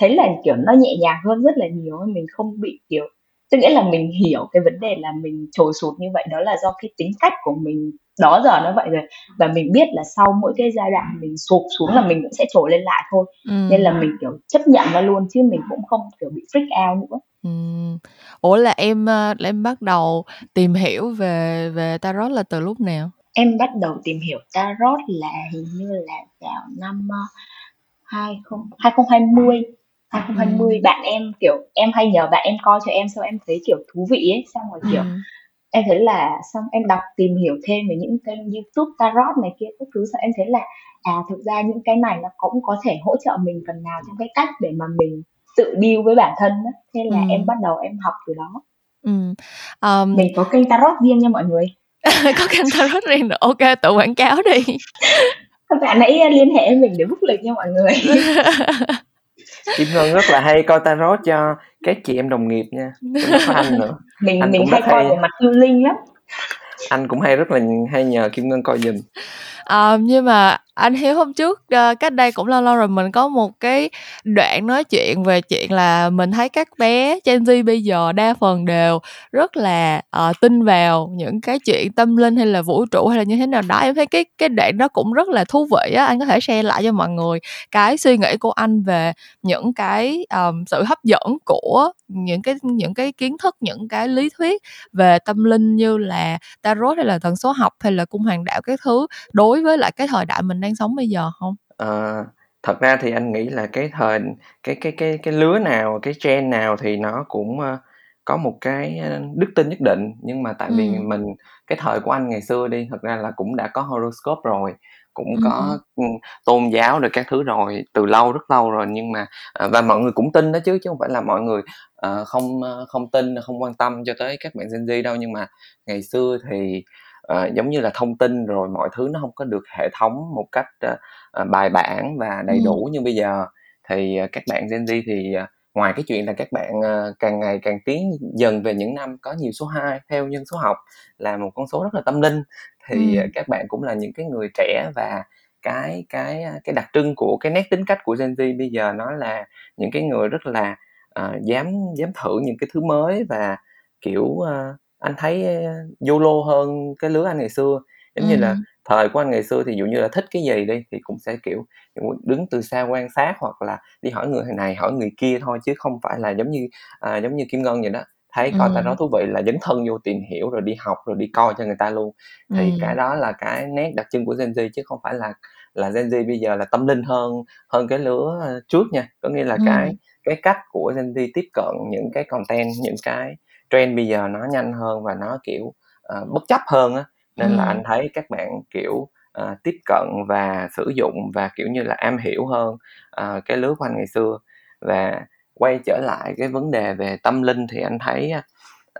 thấy là kiểu nó nhẹ nhàng hơn rất là nhiều mình không bị kiểu tức nghĩa là mình hiểu cái vấn đề là mình trồi sụt như vậy đó là do cái tính cách của mình đó giờ nó vậy rồi. Và mình biết là sau mỗi cái giai đoạn mình sụp xuống là mình cũng sẽ trồi lên lại thôi. Ừ. nên là mình kiểu chấp nhận nó luôn chứ mình cũng không kiểu bị freak out nữa. Ừ.
ủa là em là em bắt đầu tìm hiểu về về tarot là từ lúc nào?
Em bắt đầu tìm hiểu tarot là hình như là vào năm 20, 2020 2020 ừ. bạn em kiểu em hay nhờ bạn em coi cho em xong em thấy kiểu thú vị ấy xong rồi kiểu ừ. em thấy là xong em đọc tìm hiểu thêm về những kênh youtube tarot này kia các thứ xong em thấy là à thực ra những cái này nó cũng có thể hỗ trợ mình phần nào trong cái cách để mà mình tự deal với bản thân đó. thế là ừ. em bắt đầu em học từ đó
ừ. um,
mình có kênh tarot riêng nha mọi người
có kênh tarot riêng được ok tự quảng cáo đi
các bạn hãy liên hệ mình để book lịch nha mọi người
Kim Ngân rất là hay coi tarot cho các chị em đồng nghiệp nha. Có anh nữa.
Mình anh mình hay coi về mặt tâm linh lắm.
Anh cũng hay rất là hay nhờ Kim Ngân coi giùm.
À, nhưng mà anh hiếu hôm trước uh, cách đây cũng lâu lâu rồi mình có một cái đoạn nói chuyện về chuyện là mình thấy các bé Gen Z bây giờ đa phần đều rất là uh, tin vào những cái chuyện tâm linh hay là vũ trụ hay là như thế nào đó. Em thấy cái cái đoạn đó cũng rất là thú vị á. Anh có thể share lại cho mọi người cái suy nghĩ của anh về những cái um, sự hấp dẫn của những cái những cái kiến thức những cái lý thuyết về tâm linh như là tarot hay là thần số học hay là cung hoàng đạo các thứ đối với lại cái thời đại mình đang sống bây giờ không?
Ờ, thật ra thì anh nghĩ là cái thời cái cái cái cái lứa nào cái trend nào thì nó cũng uh, có một cái đức tin nhất định. Nhưng mà tại vì mình cái thời của anh ngày xưa đi thật ra là cũng đã có horoscope rồi cũng Ừm, có tôn giáo rồi các thứ rồi từ lâu rất lâu rồi. Nhưng mà à, và mọi người cũng tin đó chứ chứ không phải là mọi người ờ, không không tin không quan tâm cho tới các bạn Gen Z đâu. Nhưng mà ngày xưa thì ờ, giống như là thông tin rồi mọi thứ nó không có được hệ thống một cách ờ, bài bản và đầy đủ như bây giờ thì các bạn Gen Z thì ngoài cái chuyện là các bạn uh, càng ngày càng tiến dần về những năm có nhiều số 2 theo nhân số học là một con số rất là tâm linh thì ừ. các bạn cũng là những cái người trẻ và cái cái cái đặc trưng của cái nét tính cách của Gen Z bây giờ nó là những cái người rất là uh, dám dám thử những cái thứ mới và kiểu uh, anh thấy YOLO hơn cái lứa anh ngày xưa giống ừ. như là thời của anh ngày xưa thì dụ như là thích cái gì đi thì cũng sẽ kiểu đứng từ xa quan sát hoặc là đi hỏi người này hỏi người kia thôi chứ không phải là giống như à, giống như kim ngân vậy đó thấy coi ừ. ta nói thú vị là dấn thân vô tìm hiểu rồi đi học rồi đi coi cho người ta luôn thì ừ. cái đó là cái nét đặc trưng của Gen Z chứ không phải là là Gen Z bây giờ là tâm linh hơn hơn cái lứa trước nha có nghĩa là ừ. cái cái cách của Gen Z tiếp cận những cái content những cái trend bây giờ nó nhanh hơn và nó kiểu uh, bất chấp hơn á. Nên ừ. là anh thấy các bạn kiểu uh, tiếp cận và sử dụng và kiểu như là am hiểu hơn uh, cái lứa của anh ngày xưa. Và quay trở lại cái vấn đề về tâm linh thì anh thấy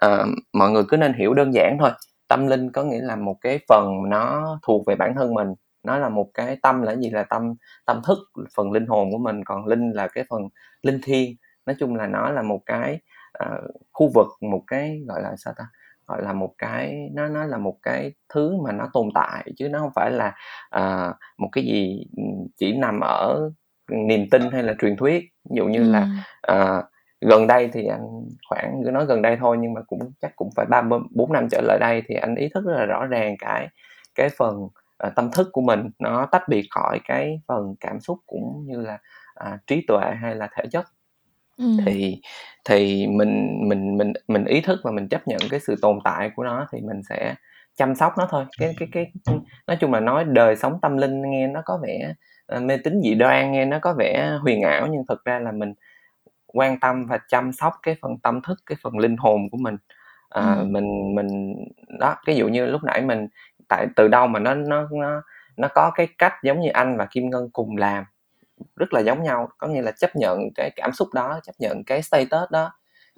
uh, mọi người cứ nên hiểu đơn giản thôi. Tâm linh có nghĩa là một cái phần nó thuộc về bản thân mình nó là một cái tâm là gì là tâm tâm thức phần linh hồn của mình còn linh là cái phần linh thiêng. Nói chung là nó là một cái uh, khu vực một cái gọi là sao ta gọi là một cái nó nó là một cái thứ mà nó tồn tại chứ nó không phải là uh, một cái gì chỉ nằm ở niềm tin hay là truyền thuyết. Ví dụ như ừ. là uh, gần đây thì anh khoảng cứ nói gần đây thôi nhưng mà cũng chắc cũng phải ba bốn năm trở lại đây thì anh ý thức rất là rõ ràng cái cái phần uh, tâm thức của mình. Nó tách biệt khỏi cái phần cảm xúc cũng như là uh, trí tuệ hay là thể chất thì thì mình mình mình mình ý thức và mình chấp nhận cái sự tồn tại của nó thì mình sẽ chăm sóc nó thôi. Cái cái cái nói chung là nói đời sống tâm linh nghe nó có vẻ uh, mê tín dị đoan nghe nó có vẻ huyền ảo nhưng thực ra là mình quan tâm và chăm sóc cái phần tâm thức cái phần linh hồn của mình. À, ừ. mình mình đó ví dụ như lúc nãy mình tại từ đâu mà nó nó nó nó có cái cách giống như anh và kim ngân cùng làm rất là giống nhau có nghĩa là chấp nhận cái cảm xúc đó chấp nhận cái status đó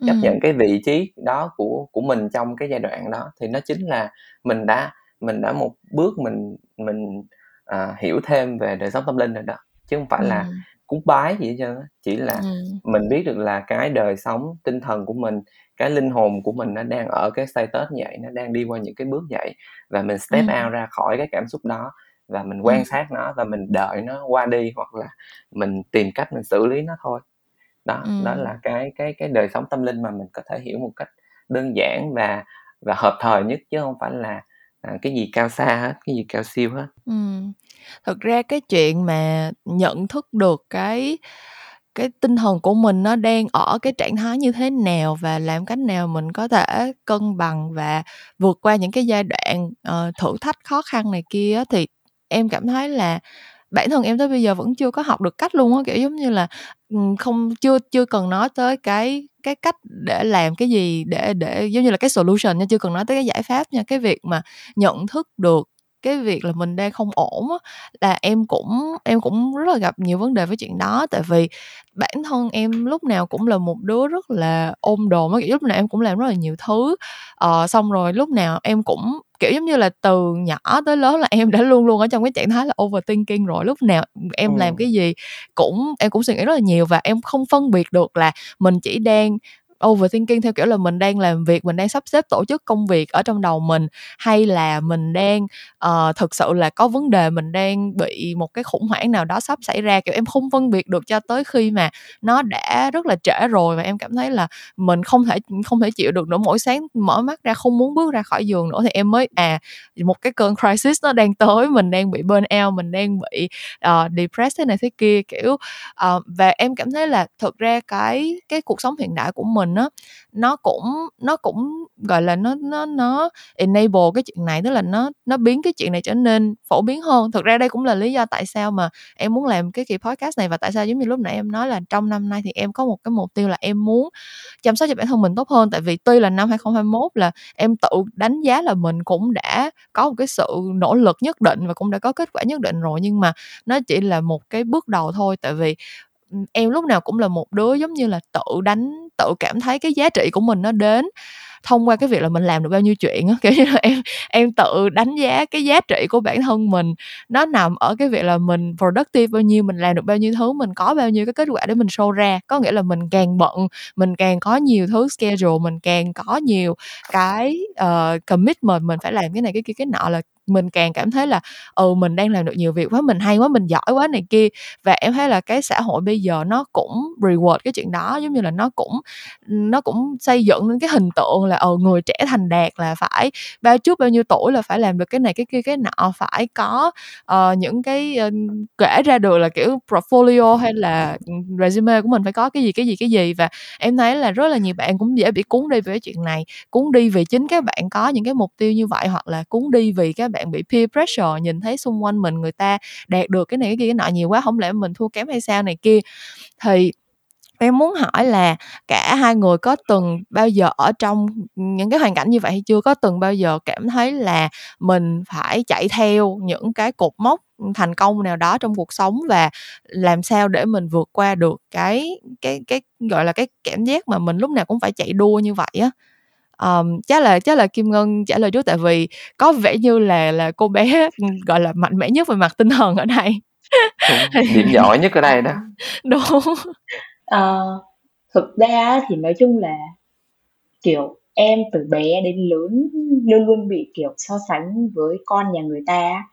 chấp ừ. nhận cái vị trí đó của của mình trong cái giai đoạn đó thì nó chính là mình đã mình đã một bước mình mình à, hiểu thêm về đời sống tâm linh rồi đó chứ không phải ừ. là cúng bái gì hết trơn chỉ là ừ. mình biết được là cái đời sống tinh thần của mình cái linh hồn của mình nó đang ở cái status như vậy nó đang đi qua những cái bước vậy và mình step ừ. out ra khỏi cái cảm xúc đó và mình quan ừ. sát nó và mình đợi nó qua đi hoặc là mình tìm cách mình xử lý nó thôi đó ừ. đó là cái cái cái đời sống tâm linh mà mình có thể hiểu một cách đơn giản và và hợp thời nhất chứ không phải là à, cái gì cao xa hết cái gì cao siêu hết
ừ. thực ra cái chuyện mà nhận thức được cái cái tinh thần của mình nó đang ở cái trạng thái như thế nào và làm cách nào mình có thể cân bằng và vượt qua những cái giai đoạn uh, thử thách khó khăn này kia thì em cảm thấy là bản thân em tới bây giờ vẫn chưa có học được cách luôn á kiểu giống như là không chưa chưa cần nói tới cái cái cách để làm cái gì để để giống như là cái solution nha chưa cần nói tới cái giải pháp nha cái việc mà nhận thức được cái việc là mình đang không ổn á là em cũng em cũng rất là gặp nhiều vấn đề với chuyện đó. Tại vì bản thân em lúc nào cũng là một đứa rất là ôm đồm á lúc nào em cũng làm rất là nhiều thứ ờ, xong rồi lúc nào em cũng kiểu giống như là từ nhỏ tới lớn là em đã luôn luôn ở trong cái trạng thái là overthinking rồi lúc nào em ừ. làm cái gì cũng em cũng suy nghĩ rất là nhiều và em không phân biệt được là mình chỉ đang overthinking theo kiểu là mình đang làm việc mình đang sắp xếp tổ chức công việc ở trong đầu mình hay là mình đang uh, thực sự là có vấn đề mình đang bị một cái khủng hoảng nào đó sắp xảy ra kiểu em không phân biệt được cho tới khi mà nó đã rất là trễ rồi và em cảm thấy là mình không thể không thể chịu được nữa. Mỗi sáng mở mắt ra không muốn bước ra khỏi giường nữa thì em mới à một cái cơn crisis nó đang tới mình đang bị burn out mình đang bị uh, depressed thế này thế kia kiểu uh, và em cảm thấy là thực ra cái cái cuộc sống hiện đại của mình nó nó cũng nó cũng, gọi là, nó nó nó enable cái chuyện này, tức là nó nó biến cái chuyện này trở nên phổ biến hơn. Thực ra đây cũng là lý do tại sao mà em muốn làm cái kỳ podcast này và tại sao giống như lúc nãy em nói là trong năm nay thì em có một cái mục tiêu là em muốn chăm sóc cho bản thân mình tốt hơn. Tại vì tuy là năm 2021 là em tự đánh giá là mình cũng đã có một cái sự nỗ lực nhất định và cũng đã có kết quả nhất định rồi, nhưng mà nó chỉ là một cái bước đầu thôi. Tại vì ừ, em lúc nào cũng là một đứa giống như là tự đánh tự cảm thấy cái giá trị của mình nó đến thông qua cái việc là mình làm được bao nhiêu chuyện á. Kiểu như là em em tự đánh giá cái giá trị của bản thân mình nó nằm ở cái việc là mình productive bao nhiêu mình làm được bao nhiêu thứ mình có bao nhiêu cái kết quả để mình show ra. Có nghĩa là mình càng bận mình càng có nhiều thứ schedule mình càng có nhiều cái uh, commitment mình phải làm cái này cái kia cái nọ là mình càng cảm thấy là ừ mình đang làm được nhiều việc quá mình hay quá mình giỏi quá này kia. Và em thấy là cái xã hội bây giờ nó cũng reward cái chuyện đó giống như là nó cũng nó cũng xây dựng nên cái hình tượng là ừ người trẻ thành đạt là phải bao trước bao nhiêu tuổi là phải làm được cái này cái kia cái nọ phải có uh, những cái uh, kể ra được là kiểu portfolio hay là ừ, resume của mình phải có cái gì cái gì cái gì. Và em thấy là rất là nhiều bạn cũng dễ bị cuốn đi về cái chuyện này cuốn đi vì chính các bạn có những cái mục tiêu như vậy hoặc là cuốn đi vì các bạn bị peer pressure, nhìn thấy xung quanh mình người ta đạt được cái này, cái kia, cái nọ nhiều quá không lẽ mình thua kém hay sao này kia. Thì em muốn hỏi là cả hai người có từng bao giờ ở trong những cái hoàn cảnh như vậy hay chưa? Có từng bao giờ cảm thấy là mình phải chạy theo những cái cột mốc thành công nào đó trong cuộc sống và làm sao để mình vượt qua được cái cái cái, gọi là, cái cảm giác mà mình lúc nào cũng phải chạy đua như vậy á? Um, chắc là chắc là kim ngân trả lời trước tại vì có vẻ như là là cô bé gọi là mạnh mẽ nhất về mặt tinh thần ở đây.
Điểm giỏi nhất ở đây đó.
Đúng.
Uh, thực ra thì nói chung là kiểu em từ bé đến lớn luôn luôn bị kiểu so sánh với con nhà người ta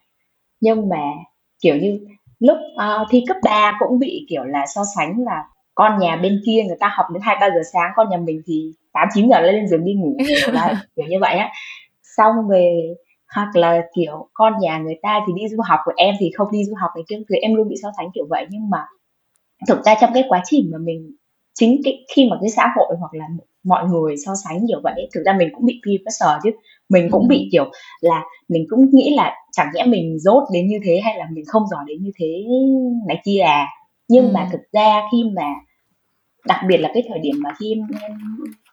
nhưng mà kiểu như lúc uh, thi cấp 3 cũng bị kiểu là so sánh là con nhà bên kia người ta học đến hai ba giờ sáng con nhà mình thì tám chín giờ lên giường đi ngủ đấy, kiểu như vậy á. Xong về hoặc là kiểu con nhà người ta thì đi du học của em thì không đi du học này kia thì em luôn bị so sánh kiểu vậy. Nhưng mà thực ra trong cái quá trình mà mình chính cái khi mà cái xã hội hoặc là mọi người so sánh kiểu vậy thực ra mình cũng bị peer pressure chứ. Mình cũng bị kiểu là mình cũng nghĩ là chẳng nhẽ mình dốt đến như thế hay là mình không giỏi đến như thế này kia à. Nhưng ừ. mà thực ra khi mà đặc biệt là cái thời điểm mà khi em em,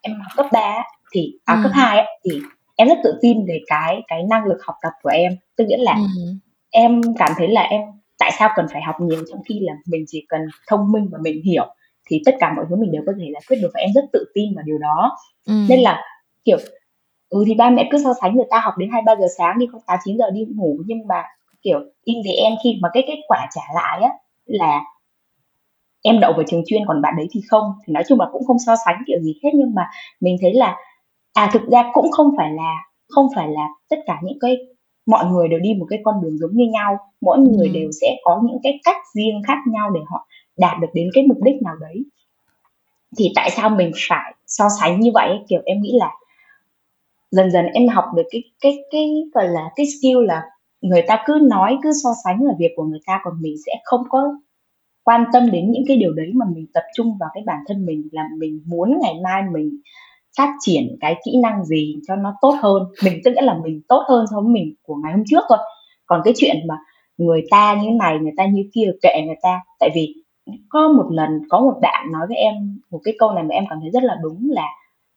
em học cấp 3 thì à, ừ. cấp 2 thì em rất tự tin về cái cái năng lực học tập của em tức nghĩa là ừ. em cảm thấy là em tại sao cần phải học nhiều trong khi là mình chỉ cần thông minh và mình hiểu thì tất cả mọi thứ mình đều có thể giải quyết được và em rất tự tin vào điều đó ừ. nên là kiểu ừ thì ba mẹ cứ so sánh người ta học đến hai ba giờ sáng đi không tám chín giờ đi ngủ nhưng mà kiểu in the end khi mà cái kết quả trả lại á là em đậu vào trường chuyên còn bạn đấy thì không. Thì nói chung là cũng không so sánh kiểu gì hết nhưng mà mình thấy là à thực ra cũng không phải là không phải là tất cả những cái mọi người đều đi một cái con đường giống như nhau. Mỗi người ừ. đều sẽ có những cái cách riêng khác nhau để họ đạt được đến cái mục đích nào đấy. Thì tại sao mình phải so sánh như vậy? Kiểu em nghĩ là dần dần em học được cái cái cái gọi là cái skill là người ta cứ nói cứ so sánh là việc của người ta còn mình sẽ không có quan tâm đến những cái điều đấy mà mình tập trung vào cái bản thân mình, là mình muốn ngày mai mình phát triển cái kỹ năng gì cho nó tốt hơn. Mình tức nghĩa là mình tốt hơn so với mình của ngày hôm trước thôi. Còn cái chuyện mà người ta như này, người ta như kia, kệ người ta. Tại vì có một lần, có một bạn nói với em một cái câu này mà em cảm thấy rất là đúng là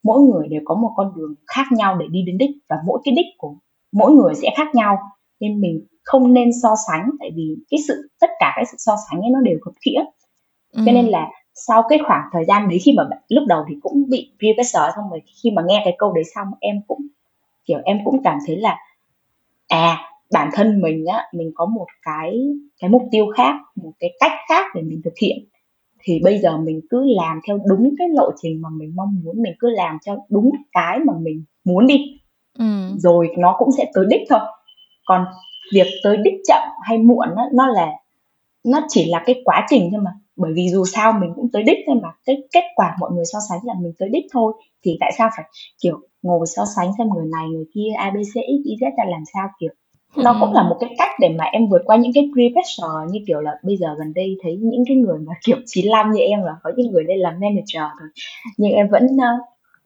mỗi người đều có một con đường khác nhau để đi đến đích và mỗi cái đích của mỗi người sẽ khác nhau. Nên mình không nên so sánh tại vì cái sự tất cả cái sự so sánh ấy nó đều khập khiễng ừ. cho nên là sau cái khoảng thời gian đấy khi mà lúc đầu thì cũng bị peer pressure xong rồi khi mà nghe cái câu đấy xong em cũng kiểu em cũng cảm thấy là à bản thân mình á mình có một cái cái mục tiêu khác một cái cách khác để mình thực hiện thì bây giờ mình cứ làm theo đúng cái lộ trình mà mình mong muốn mình cứ làm theo đúng cái mà mình muốn đi ừ. rồi nó cũng sẽ tới đích thôi còn việc tới đích chậm hay muộn đó, nó là nó chỉ là cái quá trình thôi mà. Bởi vì dù sao mình cũng tới đích thôi mà. Cái kết quả mọi người so sánh là mình tới đích thôi. Thì tại sao phải kiểu ngồi so sánh xem người này người kia abc x y z là làm sao kiểu nó cũng là một cái cách để mà em vượt qua những cái peer pressure như kiểu là bây giờ gần đây thấy những cái người mà kiểu 95 như em là có những người đây làm manager rồi. Nhưng em vẫn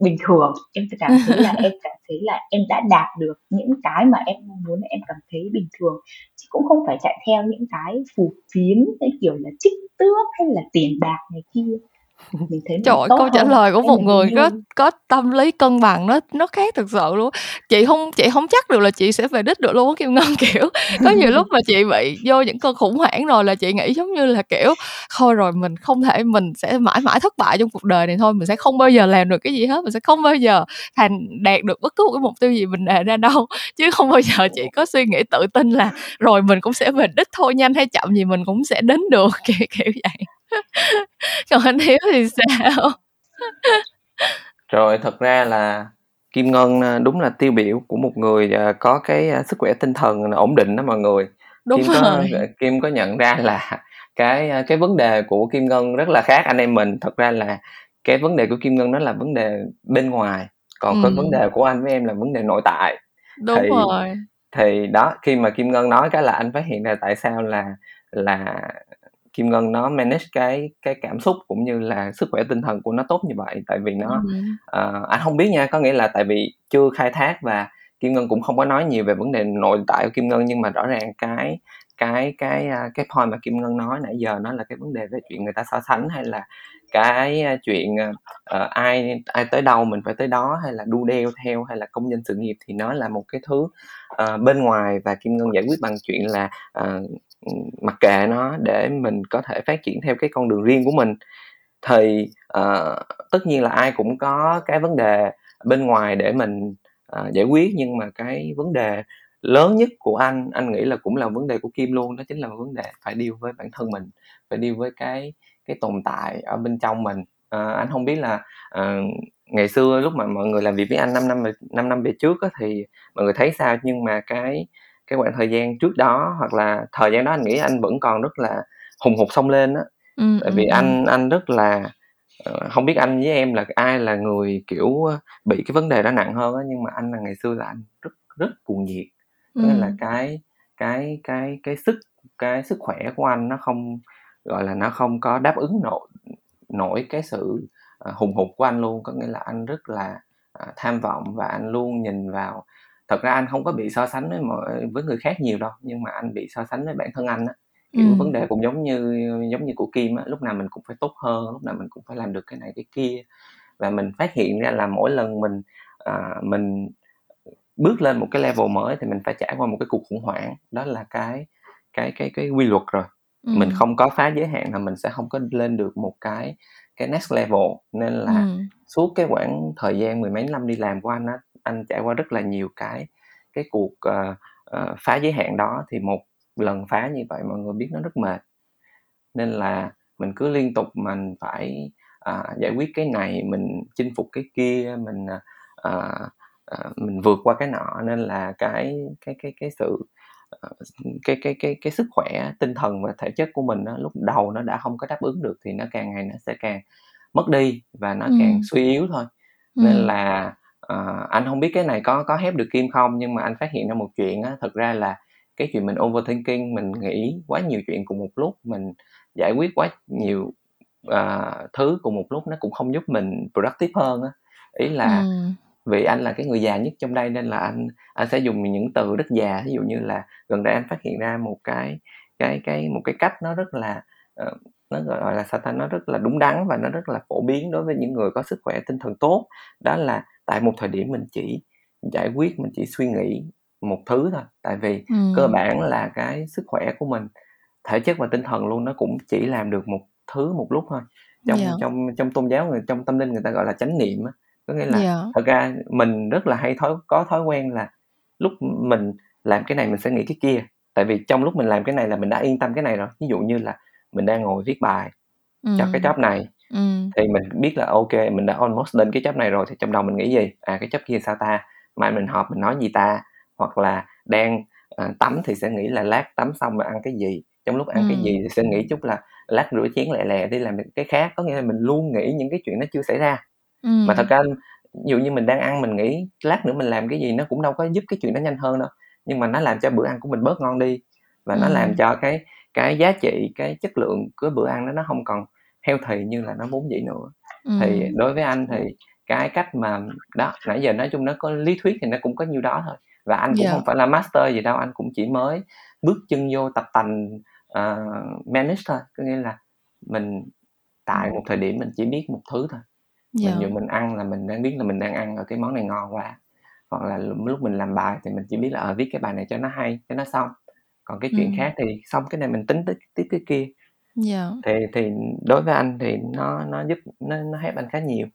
bình thường. Em cảm thấy là em cảm thấy là em đã đạt được những cái mà em mong muốn em cảm thấy bình thường. Chứ cũng không phải chạy theo những cái phù phiếm cái kiểu là trích tước hay là tiền bạc này kia
mình thấy Trời ơi, câu trả lời của một người có có tâm lý cân bằng nó nó khác thực sự luôn. Chị không chị không chắc được là chị sẽ về đích được luôn kim ngân kiểu. Có nhiều lúc mà chị bị vô những cơn khủng hoảng rồi là chị nghĩ giống như là kiểu thôi rồi mình không thể mình sẽ mãi mãi thất bại trong cuộc đời này thôi mình sẽ không bao giờ làm được cái gì hết mình sẽ không bao giờ thành đạt được bất cứ một cái mục tiêu gì mình đề ra đâu. Chứ không bao giờ chị có suy nghĩ tự tin là rồi mình cũng sẽ về đích thôi nhanh hay chậm gì mình cũng sẽ đến được. Kiểu kiểu vậy còn anh hiếu thì sao?
Rồi thật ra là kim ngân à, đúng là tiêu biểu của một người à, có cái à, sức khỏe tinh thần ổn định đó mọi người. Đúng kim rồi. có kim có nhận ra là cái cái vấn đề của kim ngân rất là khác anh em mình. Thật ra là cái vấn đề của kim ngân đó là vấn đề bên ngoài còn ừ. cái vấn đề của anh với em là vấn đề nội tại.
Đúng thì, rồi.
thì đó khi mà kim ngân nói cái là anh phát hiện ra tại sao là là Kim Ngân nó manage cái cái cảm xúc cũng như là sức khỏe tinh thần của nó tốt như vậy tại vì nó uh, anh không biết nha có nghĩa là tại vì chưa khai thác và Kim Ngân cũng không có nói nhiều về vấn đề nội tại của Kim Ngân nhưng mà rõ ràng cái cái cái à, cái point mà Kim Ngân nói nãy giờ nó là cái vấn đề về chuyện người ta so sánh hay là cái chuyện uh, ai ai tới đâu mình phải tới đó hay là đu đeo theo hay là công dân sự nghiệp thì nó là một cái thứ uh, bên ngoài và Kim Ngân giải quyết bằng chuyện là uh, mặc kệ nó để mình có thể phát triển theo cái con đường riêng của mình. Thì uh, tất nhiên là ai cũng có cái vấn đề bên ngoài để mình uh, giải quyết nhưng mà cái vấn đề lớn nhất của anh anh nghĩ là cũng là vấn đề của kim luôn đó chính là vấn đề phải điêu với bản thân mình phải điêu với cái cái tồn tại ở bên trong mình. À, anh không biết là à, ngày xưa lúc mà mọi người làm việc với anh 5 năm 5 năm về trước á, thì mọi người thấy sao? Nhưng mà cái cái khoảng thời gian trước đó hoặc là thời gian đó anh nghĩ anh vẫn còn rất là hùng hục xông lên á. Ừ, tại vì ừ, anh anh rất là ờ, không biết anh với em là ai là người kiểu bị cái vấn đề đó nặng hơn á nhưng mà anh là ngày xưa là anh rất rất cuồng nhiệt. Ừ. nên là cái cái cái cái sức cái sức khỏe của anh nó không gọi là nó không có đáp ứng nổi nổi cái sự uh, hùng hục của anh luôn. Có nghĩa là anh rất là uh, tham vọng và anh luôn nhìn vào thật ra anh không có bị so sánh với mọi với người khác nhiều đâu nhưng mà anh bị so sánh với bản thân anh á kiểu ừ. vấn đề cũng giống như giống như của Kim á lúc nào mình cũng phải tốt hơn lúc nào mình cũng phải làm được cái này cái kia và mình phát hiện ra là mỗi lần mình à, mình bước lên một cái level mới thì mình phải trải qua một cái cuộc khủng hoảng đó là cái cái cái cái quy luật rồi ừ. mình không có phá giới hạn là mình sẽ không có lên được một cái cái next level nên là ừ. suốt cái khoảng thời gian mười mấy năm đi làm của anh á anh trải qua rất là nhiều cái cái cuộc uh, uh, phá giới hạn đó thì một lần phá như vậy mọi người biết nó rất mệt nên là mình cứ liên tục mình phải uh, giải quyết cái này mình chinh phục cái kia mình uh, uh, mình vượt qua cái nọ nên là cái cái cái cái sự cái cái cái cái sức khỏe tinh thần và thể chất của mình đó, lúc đầu nó đã không có đáp ứng được thì nó càng ngày nó sẽ càng mất đi và nó ừ. càng suy yếu thôi ừ. nên là uh, anh không biết cái này có có hép được kim không nhưng mà anh phát hiện ra một chuyện á thật ra là cái chuyện mình overthinking mình nghĩ quá nhiều chuyện cùng một lúc mình giải quyết quá nhiều uh, thứ cùng một lúc nó cũng không giúp mình productive hơn á ý là ừ. vì anh là cái người già nhất trong đây nên là anh anh sẽ dùng những từ rất già ví dụ như là gần đây anh phát hiện ra một cái cái cái một cái cách nó rất là uh, nó gọi là sao ta nó rất là đúng đắn và nó rất là phổ biến đối với những người có sức khỏe tinh thần tốt đó là tại một thời điểm mình chỉ giải quyết mình chỉ suy nghĩ một thứ thôi tại vì ừ. cơ bản là cái sức khỏe của mình thể chất và tinh thần luôn nó cũng chỉ làm được một thứ một lúc thôi trong yeah. Dạ. trong trong tôn giáo người trong tâm linh người ta gọi là chánh niệm á có nghĩa là yeah. Dạ. thật ra mình rất là hay thói có thói quen là lúc mình làm cái này mình sẽ nghĩ cái kia tại vì trong lúc mình làm cái này là mình đã yên tâm cái này rồi ví dụ như là mình đang ngồi viết bài ừ. cho cái job này ừ. thì mình biết là ok mình đã almost đến cái job này rồi thì trong đầu mình nghĩ gì? À cái job kia sao ta? Mai mình họp mình nói gì ta? Hoặc là đang à, tắm thì sẽ nghĩ là lát tắm xong rồi ăn cái gì? Trong lúc ăn cái gì thì sẽ nghĩ chút là lát rửa chén lẹ lẹ đi làm cái khác. Có nghĩa là mình luôn nghĩ những cái chuyện nó chưa xảy ra. Ừ. mà thật ra ví dụ như mình đang ăn mình nghĩ lát nữa mình làm cái gì nó cũng đâu có giúp cái chuyện đó nhanh hơn đâu. Nhưng mà nó làm cho bữa ăn của mình bớt ngon đi. Và nó làm cho cái cái giá trị cái chất lượng của bữa ăn đó nó không còn healthy như là nó vốn dĩ nữa ừ. thì đối với anh thì cái cách mà đó nãy giờ nói chung nó có lý thuyết thì nó cũng có nhiêu đó thôi và anh cũng yeah. Dạ. không phải là master gì đâu anh cũng chỉ mới bước chân vô tập tành uh, manage thôi có nghĩa là mình tại một thời điểm mình chỉ biết một thứ thôi yeah. mình dạ. dù mình ăn là mình đang biết là mình đang ăn ở cái món này ngon quá hoặc là lúc mình làm bài thì mình chỉ biết là ở ờ, viết cái bài này cho nó hay cho nó xong còn cái chuyện ừ. khác thì xong cái này mình tính tới tiếp cái kia. Dạ. thì thì đối với anh thì nó nó giúp nó nó help anh khá nhiều.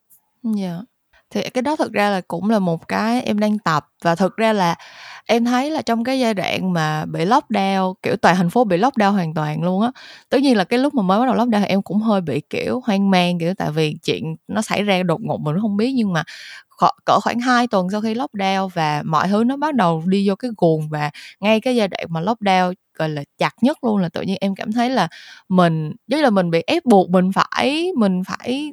Dạ. Thì cái đó thực ra là cũng là một cái em đang tập và thực ra là em thấy là trong cái giai đoạn mà bị lockdown kiểu toàn thành phố bị lockdown hoàn toàn luôn á tất nhiên là cái lúc mà mới bắt đầu lockdown thì em cũng hơi bị kiểu hoang mang kiểu tại vì chuyện nó xảy ra đột ngột mình không biết. Nhưng mà cỡ khoảng 2 tuần sau khi lockdown và mọi thứ nó bắt đầu đi vô cái guồng và ngay cái giai đoạn mà lockdown gọi là chặt nhất luôn là tự nhiên em cảm thấy là mình giống là mình bị ép buộc mình phải mình phải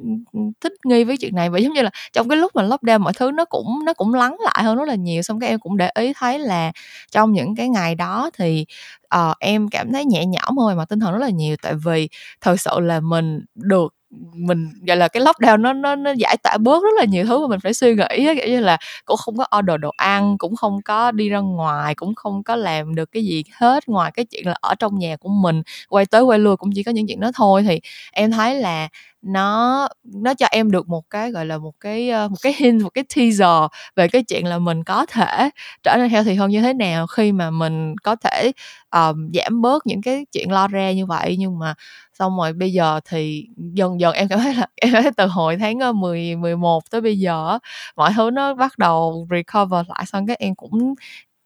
thích nghi với chuyện này. Và giống như là trong cái lúc mà lockdown mọi thứ nó cũng nó cũng lắng lại hơn rất là nhiều xong cái em cũng để ý thấy là trong những cái ngày đó thì uh, em cảm thấy nhẹ nhõm hơn mà tinh thần rất là nhiều. Tại vì thật sự là mình được mình gọi là cái lockdown nó nó nó giải tỏa bớt rất là nhiều thứ mà mình phải suy nghĩ kiểu như là cũng không có order đồ ăn cũng không có đi ra ngoài cũng không có làm được cái gì hết ngoài cái chuyện là ở trong nhà của mình quay tới quay lui cũng chỉ có những chuyện đó thôi. Thì em thấy là nó nó cho em được một cái gọi là một cái ờ, một cái hint một cái teaser về cái chuyện là mình có thể trở nên healthy hơn như thế nào khi mà mình có thể um, giảm bớt những cái chuyện lo ra như vậy. Nhưng mà xong rồi bây giờ thì dần dần em cảm thấy là em thấy từ hồi tháng ờ, 10 11 tới bây giờ mọi thứ nó bắt đầu recover lại xong cái em cũng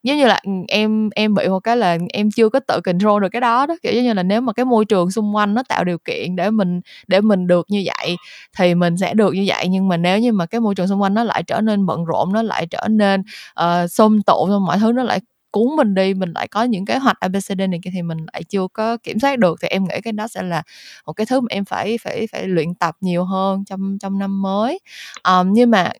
giống như là ừ, em em bị một cái là em chưa có tự control được cái đó đó kiểu giống như là nếu mà cái môi trường xung quanh nó tạo điều kiện để mình để mình được như vậy thì mình sẽ được như vậy. Nhưng mà nếu như mà cái môi trường xung quanh nó lại trở nên bận rộn nó lại trở nên uh, xôm tụ mọi thứ nó lại cuốn mình đi mình lại có những kế hoạch abcd này kia thì mình lại chưa có kiểm soát được. Thì em nghĩ cái đó sẽ là một cái thứ mà em phải phải phải luyện tập nhiều hơn trong trong năm mới. Um, nhưng mà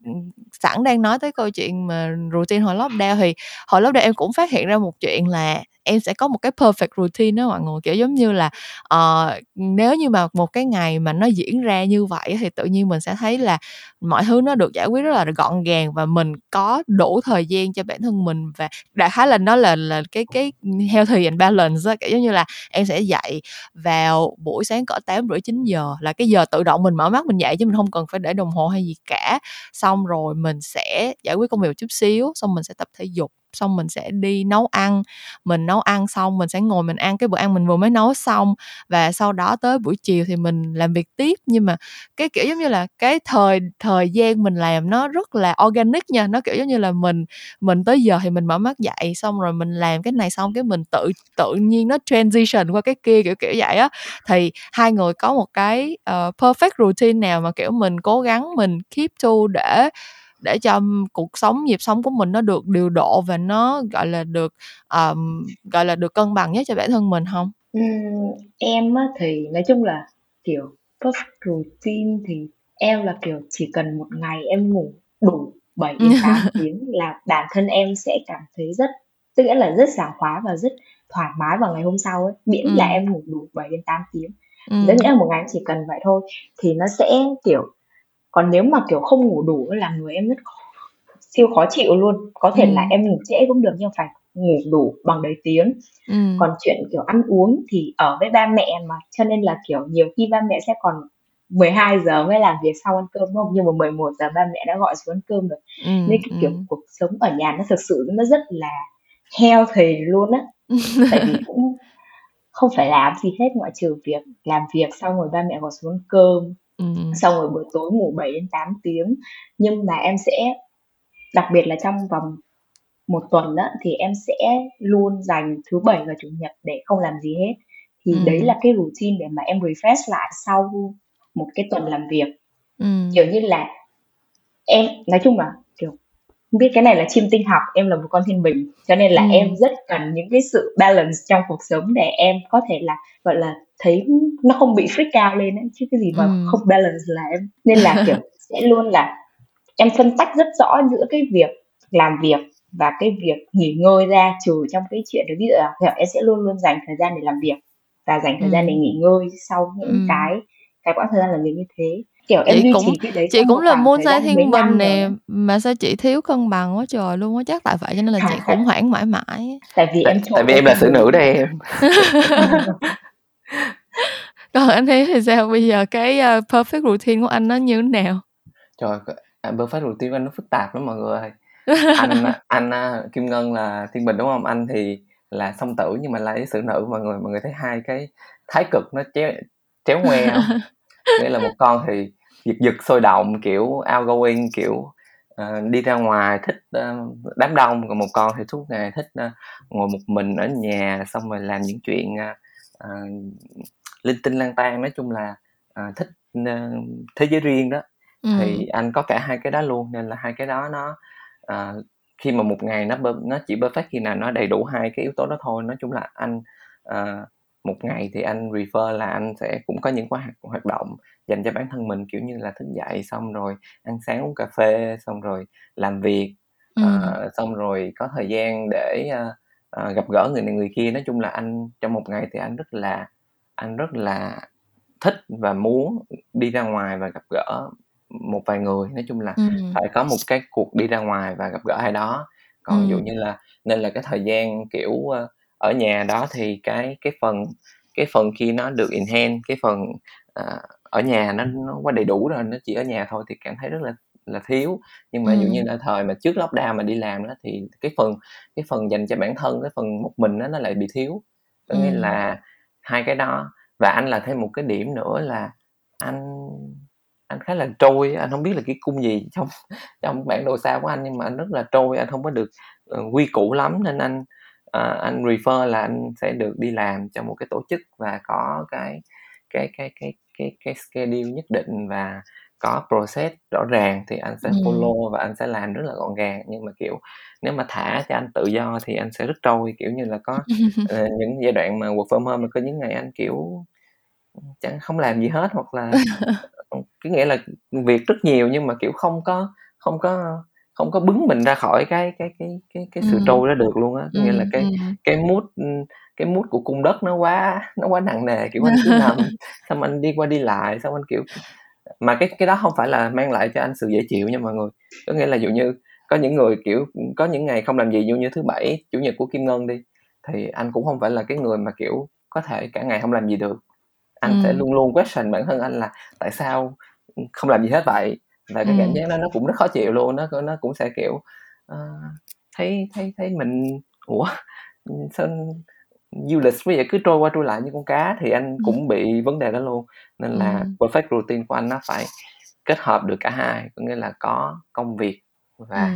sẵn đang nói tới câu chuyện mà routine hồi lockdown thì hồi lockdown em cũng phát hiện ra một chuyện là em sẽ có một cái perfect routine đó mọi người. Kiểu giống như là uh, nếu như mà một cái ngày mà nó diễn ra như vậy thì tự nhiên mình sẽ thấy là mọi thứ nó được giải quyết rất là gọn gàng và mình có đủ thời gian cho bản thân mình và đại khái là nó là là cái cái healthy and balance đó. kiểu giống như là em sẽ dậy vào buổi sáng cỡ tám rưỡi chín giờ là cái giờ tự động mình mở mắt mình dậy chứ mình không cần phải để đồng hồ hay gì cả. Xong rồi mình sẽ giải quyết công việc chút xíu xong mình sẽ tập thể dục xong mình sẽ đi nấu ăn. Mình nấu ăn xong mình sẽ ngồi mình ăn cái bữa ăn mình vừa mới nấu xong. Và sau đó tới buổi chiều thì mình làm việc tiếp. Nhưng mà cái kiểu giống như là cái thời thời gian mình làm nó rất là organic nha. Nó kiểu giống như là mình mình tới giờ thì mình mở mắt dậy xong rồi mình làm cái này xong cái mình tự tự nhiên nó transition qua cái kia kiểu kiểu vậy á. Thì hai người có một cái uh, perfect routine nào mà kiểu mình cố gắng mình keep to để để cho cuộc sống nhịp sống của mình nó được điều độ và nó gọi là được um, gọi là được cân bằng nhất cho bản thân mình không
uhm, em á, thì nói chung là kiểu perfect routine thì em là kiểu chỉ cần một ngày em ngủ đủ 7 đến 8 tiếng là bản thân em sẽ cảm thấy rất tức nghĩa là rất sảng khoái và rất thoải mái vào ngày hôm sau ấy miễn ừ. là em ngủ đủ 7 đến 8 tiếng ừ. tức nghĩa là một ngày chỉ cần vậy thôi thì nó sẽ kiểu còn nếu mà kiểu không ngủ đủ là người em rất khó, siêu khó chịu luôn có thể ừ. là em ngủ trễ cũng được nhưng phải ngủ đủ bằng đầy tiếng ừ. còn chuyện kiểu ăn uống thì ở với ba mẹ mà cho nên là kiểu nhiều khi ba mẹ sẽ còn 12 giờ mới làm việc sau ăn cơm đúng không nhưng mà 11 giờ ba mẹ đã gọi xuống ăn cơm rồi ừ, nên cái kiểu ừ. cuộc sống ở nhà nó thực sự nó rất là healthy luôn á tại vì cũng không phải làm gì hết ngoại trừ việc làm việc xong rồi ba mẹ còn xuống cơm ừ. xong rồi buổi tối ngủ 7 đến 8 tiếng nhưng mà em sẽ đặc biệt là trong vòng một tuần đó thì em sẽ luôn dành thứ bảy và chủ nhật để không làm gì hết thì ừ. đấy là cái routine để mà em refresh lại sau một cái tuần làm việc ừ. kiểu như là em nói chung là không biết cái này là chim tinh học em là một con thiên bình cho nên là ừ. em rất cần những cái sự balance trong cuộc sống để em có thể là gọi là thấy nó không bị freak out lên ấy. chứ cái gì mà ừ. không balance là em nên là kiểu sẽ luôn là em phân tách rất rõ giữa cái việc làm việc và cái việc nghỉ ngơi ra trừ trong cái chuyện đấy ví dụ là em sẽ luôn luôn dành thời gian để làm việc và dành thời ừ. gian để nghỉ ngơi sau những ừ. cái cái quãng thời gian làm việc như thế kiểu em
chị cũng cái đấy chị cũng là môn sai thiên bình nè mà sao chị thiếu cân bằng quá trời luôn á chắc tại vậy cho nên là chị khủng hoảng mãi mãi.
Tại vì em
tại vì em là xử nữ đây em.
Còn anh thấy thì sao? Bây giờ cái uh, perfect routine của anh nó như thế nào?
Trời à, perfect routine của anh nó phức tạp lắm mọi người ơi. Anh anh uh, kim ngân là thiên bình đúng không? Anh thì là song tử nhưng mà lại xử nữ mọi người mọi người thấy hai cái thái cực nó chéo chéo ngoe không? Nghĩa là một con thì giật giật sôi động kiểu outgoing kiểu uh, đi ra ngoài thích uh, đám đông. Còn một con thì suốt ngày thích uh, ngồi một mình ở nhà xong rồi làm những chuyện uh, uh, linh tinh lang tan nói chung là uh, thích uh, thế giới riêng đó. Ừ. thì anh có cả hai cái đó luôn nên là hai cái đó nó uh, khi mà một ngày nó nó chỉ perfect khi nào nó đầy đủ hai cái yếu tố đó thôi. Nói chung là anh uh, một ngày thì anh refer là anh sẽ cũng có những hoạt hoạt động dành cho bản thân mình kiểu như là thức dậy xong rồi ăn sáng uống cà phê xong rồi làm việc ừ. uh, xong rồi có thời gian để uh, uh, gặp gỡ người này người kia nói chung là anh trong một ngày thì anh rất là anh rất là thích và muốn đi ra ngoài và gặp gỡ một vài người nói chung là ừ. phải có một cái cuộc đi ra ngoài và gặp gỡ ai đó còn ừ. dụ như là nên là cái thời gian kiểu uh, ở nhà đó thì cái cái phần cái phần khi nó được enhance cái phần uh, ở nhà nó nó quá đầy đủ rồi nó chỉ ở nhà thôi thì cảm thấy rất là là thiếu. Nhưng mà ừ. dụ như là thời mà trước lockdown mà đi làm đó thì cái phần cái phần dành cho bản thân cái phần một mình đó nó lại bị thiếu. Có nghĩa ừ. là hai cái đó. Và anh là thêm một cái điểm nữa là anh anh khá là trôi anh không biết là cái cung gì trong trong bản đồ sao của anh nhưng mà anh rất là trôi. Anh không có được uh, quy củ lắm nên anh uh, anh refer là anh sẽ được đi làm cho một cái tổ chức và có cái cái cái cái cái cái schedule nhất định và có process rõ ràng thì anh sẽ ừ. follow và anh sẽ làm rất là gọn gàng nhưng mà kiểu nếu mà thả cho anh tự do thì anh sẽ rất trôi kiểu như là có uh, những giai đoạn mà work from home có những ngày anh kiểu chẳng không làm gì hết hoặc là cái nghĩa là việc rất nhiều nhưng mà kiểu không có không có không có bứng mình ra khỏi cái cái cái cái cái sự ừ. trôi đó được luôn á ừ, nghĩa là cái cái mút cái mút của cung đất nó quá nó quá nặng nề kiểu anh cứ nằm xong anh đi qua đi lại xong anh kiểu mà cái cái đó không phải là mang lại cho anh sự dễ chịu nha mọi người có nghĩa là dụ như có những người kiểu có những ngày không làm gì dụ như thứ bảy chủ nhật của kim ngân đi thì anh cũng không phải là cái người mà kiểu có thể cả ngày không làm gì được anh ừ. sẽ luôn luôn question bản thân anh là tại sao không làm gì hết vậy và cái ừ. cảm giác đó nó cũng rất khó chịu luôn nó nó cũng sẽ kiểu uh, thấy thấy thấy mình ủa sao du lịch bây giờ cứ trôi qua trôi lại như con cá thì anh cũng bị vấn đề đó luôn nên là ừ. perfect routine của anh nó phải kết hợp được cả hai có nghĩa là có công việc và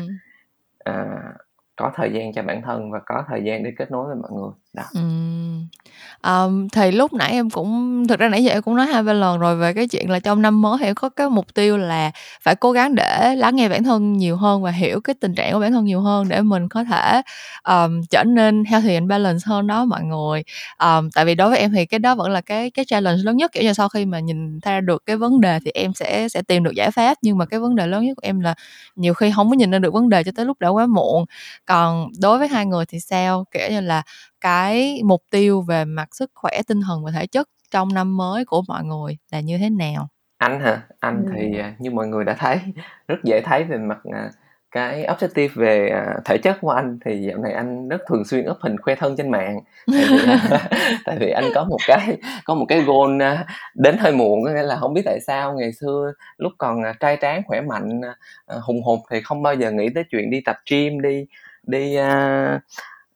ừ. uh, có thời gian cho bản thân và có thời gian để kết nối với mọi người đó. Ừ.
um, thì lúc nãy em cũng thực ra nãy giờ em cũng nói hai ba lần rồi về cái chuyện là trong năm mới thì em có cái mục tiêu là phải cố gắng để lắng nghe bản thân nhiều hơn và hiểu cái tình trạng của bản thân nhiều hơn để mình có thể um, trở nên healthy and balance hơn đó mọi người. Um, tại vì đối với em thì cái đó vẫn là cái cái challenge lớn nhất. Kiểu như sau khi mà nhìn ra được cái vấn đề thì em sẽ sẽ tìm được giải pháp. Nhưng mà cái vấn đề lớn nhất của em là nhiều khi không có nhìn ra được vấn đề cho tới lúc đã quá muộn. Còn đối với hai người thì sao? Kiểu như là cái mục tiêu về mặt sức khỏe tinh thần và thể chất trong năm mới của mọi người là như thế nào?
Anh hả? Anh ừ. thì à, như mọi người đã thấy rất dễ thấy về mặt à, cái objective về à, thể chất của anh. Thì dạo này anh rất thường xuyên up hình khoe thân trên mạng. Tại vì, tại vì anh có một cái có một cái goal đến hơi muộn nghĩa là không biết tại sao ngày xưa lúc còn trai tráng khỏe mạnh hùng hục thì không bao giờ nghĩ tới chuyện đi tập gym đi đi uh,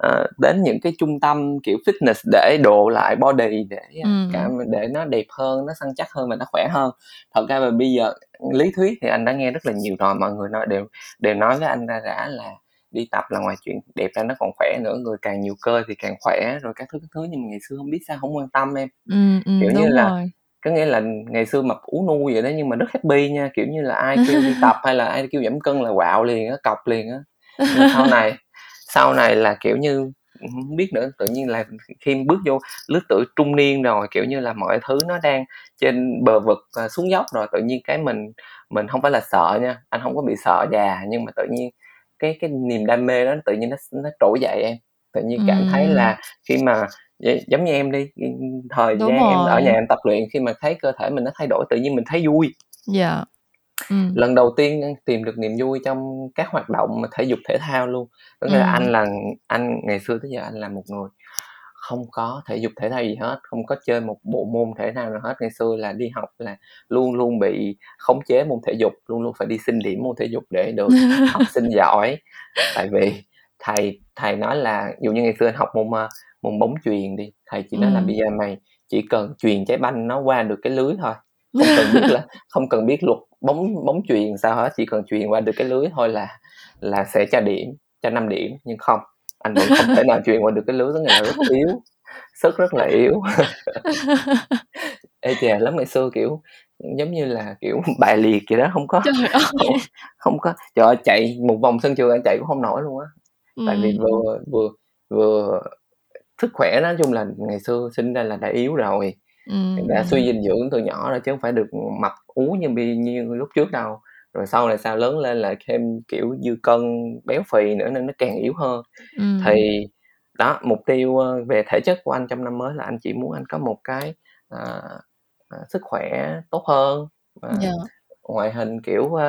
uh, đến những cái trung tâm kiểu fitness để độ lại body để
ừ.
cảm để nó đẹp hơn nó săn chắc hơn và nó khỏe hơn thật ra là bây giờ lý thuyết thì anh đã nghe rất là nhiều rồi mọi người nói đều đều nói với anh ra rã là đi tập là ngoài chuyện đẹp ra nó còn khỏe nữa người càng nhiều cơ thì càng khỏe rồi các thứ các thứ nhưng mà ngày xưa không biết sao không quan tâm em
ừ, ừ,
kiểu
như
là
rồi.
có nghĩa là ngày xưa mập ú nu vậy đó nhưng mà rất happy nha kiểu như là ai kêu đi tập hay là ai kêu giảm cân là quạo liền á cọc liền á sau này sau này là kiểu như không biết nữa tự nhiên là khi bước vô lứa tuổi trung niên rồi kiểu như là mọi thứ nó đang trên bờ vực à, xuống dốc rồi tự nhiên cái mình mình không phải là sợ nha anh không có bị sợ già nhưng mà tự nhiên cái cái niềm đam mê đó tự nhiên nó nó trỗi dậy em. Tự nhiên cảm thấy là khi mà giống như em đi thời Đúng gian rồi. em ở nhà em tập luyện khi mà thấy cơ thể mình nó thay đổi tự nhiên mình thấy vui.
Dạ
ừ. lần đầu tiên tìm được niềm vui trong các hoạt động thể dục thể thao luôn tức là ừ. anh là anh ngày xưa tới giờ anh là một người không có thể dục thể thao gì hết không có chơi một bộ môn thể thao nào hết ngày xưa là đi học là luôn luôn bị khống chế môn thể dục luôn luôn phải đi xin điểm môn thể dục để được học sinh giỏi tại vì thầy thầy nói là dụ như ngày xưa anh học môn ờ, môn bóng chuyền đi thầy chỉ nói ừ. là bây giờ mày chỉ cần chuyền trái banh nó qua được cái lưới thôi không cần biết là không cần biết luật bóng bóng chuyền sao hết chỉ cần chuyền qua được cái lưới thôi là là sẽ cho điểm cho 5 điểm nhưng không anh vẫn không thể nào truyền qua được cái lưới đó là rất yếu sức rất là yếu ê chà lắm ngày xưa kiểu giống như là kiểu bài liệt vậy đó không có
trời ơi.
không, không có trời ơi, chạy một vòng sân trường anh chạy cũng không nổi luôn á ừ. tại vì vừa vừa vừa sức khỏe nói chung là ngày xưa sinh ra là đã yếu rồi ừ. đã suy dinh dưỡng từ nhỏ rồi chứ không phải được mập ú như như lúc trước đâu rồi sau này sao lớn lên lại thêm kiểu dư cân béo phì nữa nên nó càng yếu hơn ừ. thì đó mục tiêu về thể chất của anh trong năm mới là anh chỉ muốn anh có một cái à, à, sức khỏe tốt hơn và yeah. Dạ. ngoại hình kiểu uh,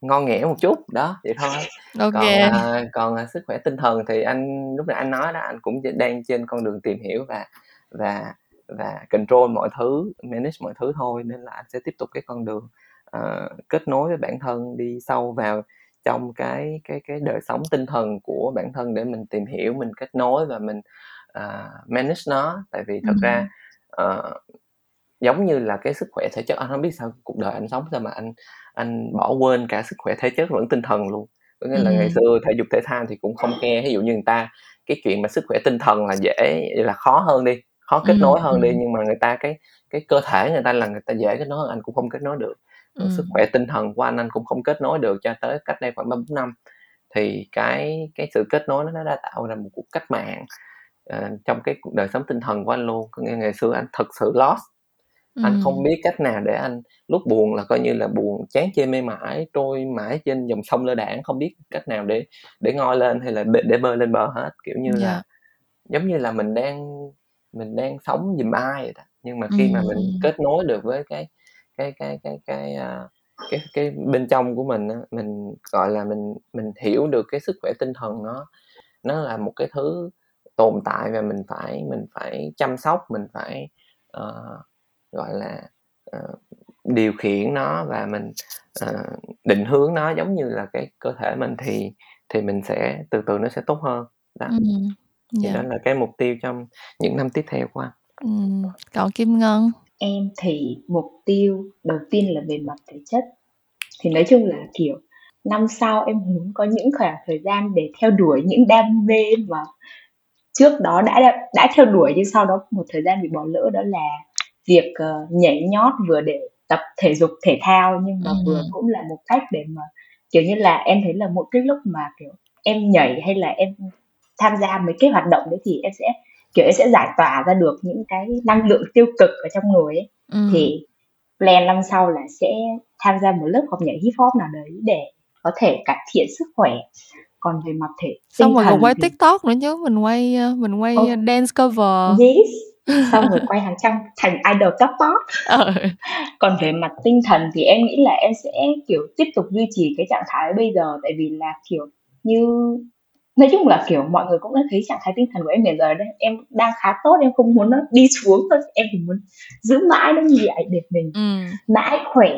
ngon nghẻ một chút đó vậy thôi
okay.
còn à, còn à, sức khỏe tinh thần thì anh lúc nãy anh nói đó anh cũng đang trên con đường tìm hiểu và và và control mọi thứ manage mọi thứ thôi nên là anh sẽ tiếp tục cái con đường uh, kết nối với bản thân đi sâu vào trong cái cái cái đời sống tinh thần của bản thân để mình tìm hiểu mình kết nối và mình uh, manage nó. Tại vì thật ừ. ra uh, giống như là cái sức khỏe thể chất anh không biết sao cuộc đời anh sống sao mà anh anh bỏ quên cả sức khỏe thể chất lẫn tinh thần luôn. Có nghĩa là ngày xưa thể dục thể thao thì cũng không nghe ví dụ như người ta cái chuyện mà sức khỏe tinh thần là dễ là khó hơn đi khó kết nối hơn đi nhưng mà người ta cái cái cơ thể người ta là người ta dễ kết nối hơn anh cũng không kết nối được ừ. sức khỏe tinh thần của anh anh cũng không kết nối được cho tới cách đây khoảng ba bốn năm thì cái cái sự kết nối nó đã tạo ra một cuộc cách mạng uh, trong cái cuộc đời sống tinh thần của anh luôn có nghĩa ngày xưa anh thật sự lost ừ. anh không biết cách nào để anh lúc buồn là coi như là buồn chán chê mê mãi trôi mãi trên dòng sông lơ đảng không biết cách nào để để ngoi lên hay là để, để bơi lên bờ hết kiểu như yeah. là dạ. giống như là mình đang mình đang sống giùm ai vậy đó nhưng mà khi mà mình kết nối được với cái cái cái cái cái à, cái cái bên trong của mình á, mình gọi là mình mình hiểu được cái sức khỏe tinh thần nó nó là một cái thứ tồn tại và mình phải mình phải chăm sóc mình phải uh, gọi là uh, điều khiển nó và mình uh, định hướng nó. Giống như là cái cơ thể mình thì thì mình sẽ từ từ nó sẽ tốt hơn đó. Ừ. thì dạ. đó là cái mục tiêu trong những năm tiếp theo của anh
ừ. còn kim ngân
Em thì mục tiêu đầu tiên là về mặt thể chất. Thì nói chung là kiểu năm sau em muốn có những khoảng thời gian để theo đuổi những đam mê mà trước đó đã đã, theo đuổi nhưng sau đó một thời gian bị bỏ lỡ đó là việc uh, nhảy nhót vừa để tập thể dục thể thao nhưng mà ừ. vừa cũng là một cách để mà kiểu như là em thấy là một cái lúc mà kiểu em nhảy hay là em tham gia mấy cái hoạt động đấy thì em sẽ kiểu em sẽ giải tỏa ra được những cái năng lượng tiêu cực ở trong người ấy ừ. thì plan năm sau là sẽ tham gia một lớp học nhảy hip hop nào đấy để có thể cải thiện sức khỏe còn về mặt thể
xong rồi còn quay thì... tiktok nữa chứ mình quay ờ, mình quay oh. dance cover
yes xong rồi quay hàng trăm thành idol top top ừ. còn về mặt tinh thần thì em nghĩ là em sẽ kiểu tiếp tục duy trì cái trạng thái bây giờ tại vì là kiểu như nói chung là kiểu mọi người cũng đã thấy trạng thái tinh thần của em hiện giờ đây em đang khá tốt em không muốn nó đi xuống thôi. Em chỉ muốn giữ mãi nó như vậy để mình ừ. mãi khỏe.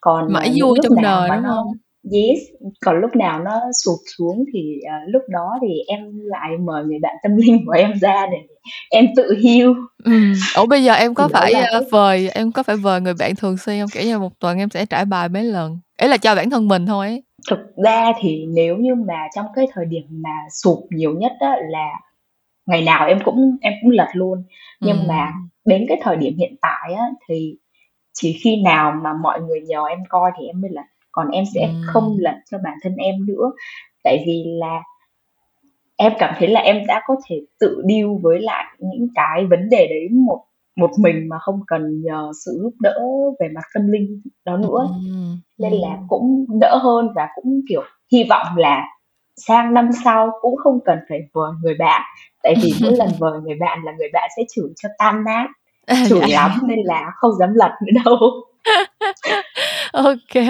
Còn mãi vui trong đời đúng không?
Yes. Còn lúc nào nó sụp xuống thì uh, lúc đó thì em lại mời người bạn tâm linh của em ra để em tự heal.
Ừ. ủa bây giờ em có thì phải là... vời em có phải vời người bạn thường xuyên không? Kiểu như một tuần em sẽ trải bài mấy lần. Ấy là cho bản thân mình thôi ấy.
Thực ra thì nếu như mà trong cái thời điểm mà sụp nhiều nhất á là ngày nào em cũng em cũng lật luôn nhưng ừ. mà đến cái thời điểm hiện tại á thì chỉ khi nào mà mọi người nhờ em coi thì em mới là còn em sẽ ừ. không lật cho bản thân em nữa tại vì là em cảm thấy là em đã có thể tự deal với lại những cái vấn đề đấy một một mình mà không cần nhờ sự giúp đỡ về mặt tâm linh đó nữa ừ. nên là cũng đỡ hơn và cũng kiểu hy vọng là sang năm sau cũng không cần phải vời người bạn tại vì mỗi lần vời người bạn là người bạn sẽ chửi cho tan nát chửi dạ. lắm nên là không dám lật nữa đâu
ok.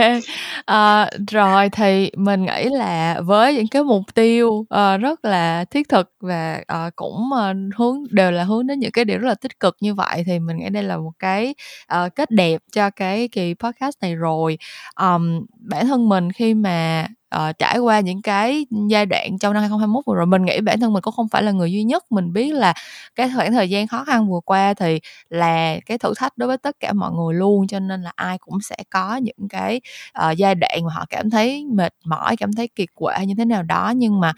À, rồi thì mình nghĩ là với những cái mục tiêu uh, rất là thiết thực và uh, cũng uh, hướng đều là hướng đến những cái điều rất là tích cực như vậy thì mình nghĩ đây là một cái uh, kết đẹp cho cái kỳ podcast này rồi. Um, bản thân mình khi mà uh, trải qua những cái giai đoạn trong năm 2021 vừa rồi mình nghĩ bản thân mình cũng không phải là người duy nhất. Mình biết là cái khoảng thời gian khó khăn vừa qua thì là cái thử thách đối với tất cả mọi người luôn cho nên là ai cũng sẽ có những cái uh, giai đoạn mà họ cảm thấy mệt mỏi cảm thấy kiệt quệ như thế nào đó. Nhưng mà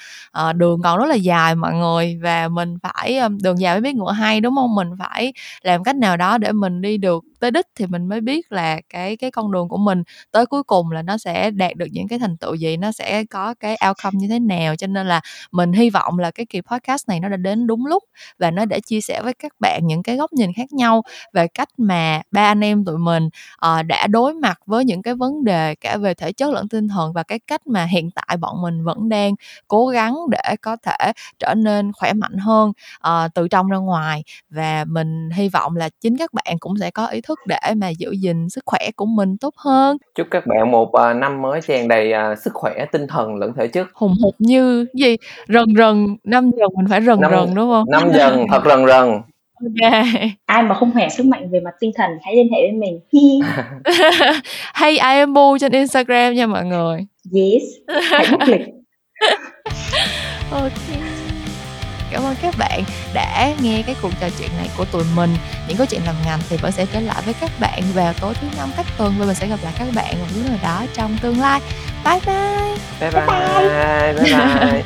uh, đường còn rất là dài mọi người và mình phải um, đường dài mới biết ngựa hay đúng không? Mình phải làm cách nào đó để mình đi được tới đích thì mình mới biết là cái cái con đường của mình tới cuối cùng là nó sẽ đạt được những cái thành tựu gì nó sẽ có cái outcome như thế nào. Cho nên là mình hy vọng là cái kỳ podcast này nó đã đến đúng lúc và nó để chia sẻ với các bạn những cái góc nhìn khác nhau về cách mà ba anh em tụi mình uh, đã đối mặt với những cái vấn đề cả về thể chất lẫn tinh thần và cái cách mà hiện tại bọn mình vẫn đang cố gắng để có thể trở nên khỏe mạnh hơn uh, từ trong ra ngoài. Và mình hy vọng là chính các bạn cũng sẽ có ý thức để mà giữ gìn sức khỏe của mình tốt hơn
chúc các bạn một uh, năm mới tràn đầy uh, sức khỏe tinh thần lẫn thể chất
hùng hục như gì rần rần năm dần mình phải rần năm, rần đúng không
năm dần thật rần rần
Ok.
Ai mà không khỏe sức mạnh về mặt tinh thần hãy liên hệ với mình.
hay I am Bu trên Instagram nha mọi người.
Yes. Hãy book lịch.
ok. Cảm ơn các bạn đã nghe cái cuộc trò chuyện này của tụi mình. Những câu chuyện làm ngành thì vẫn sẽ trở lại với các bạn vào tối thứ năm các tuần và mình sẽ gặp lại các bạn một lúc nào đó trong tương lai. Bye bye.
Bye bye. Bye bye. bye, bye.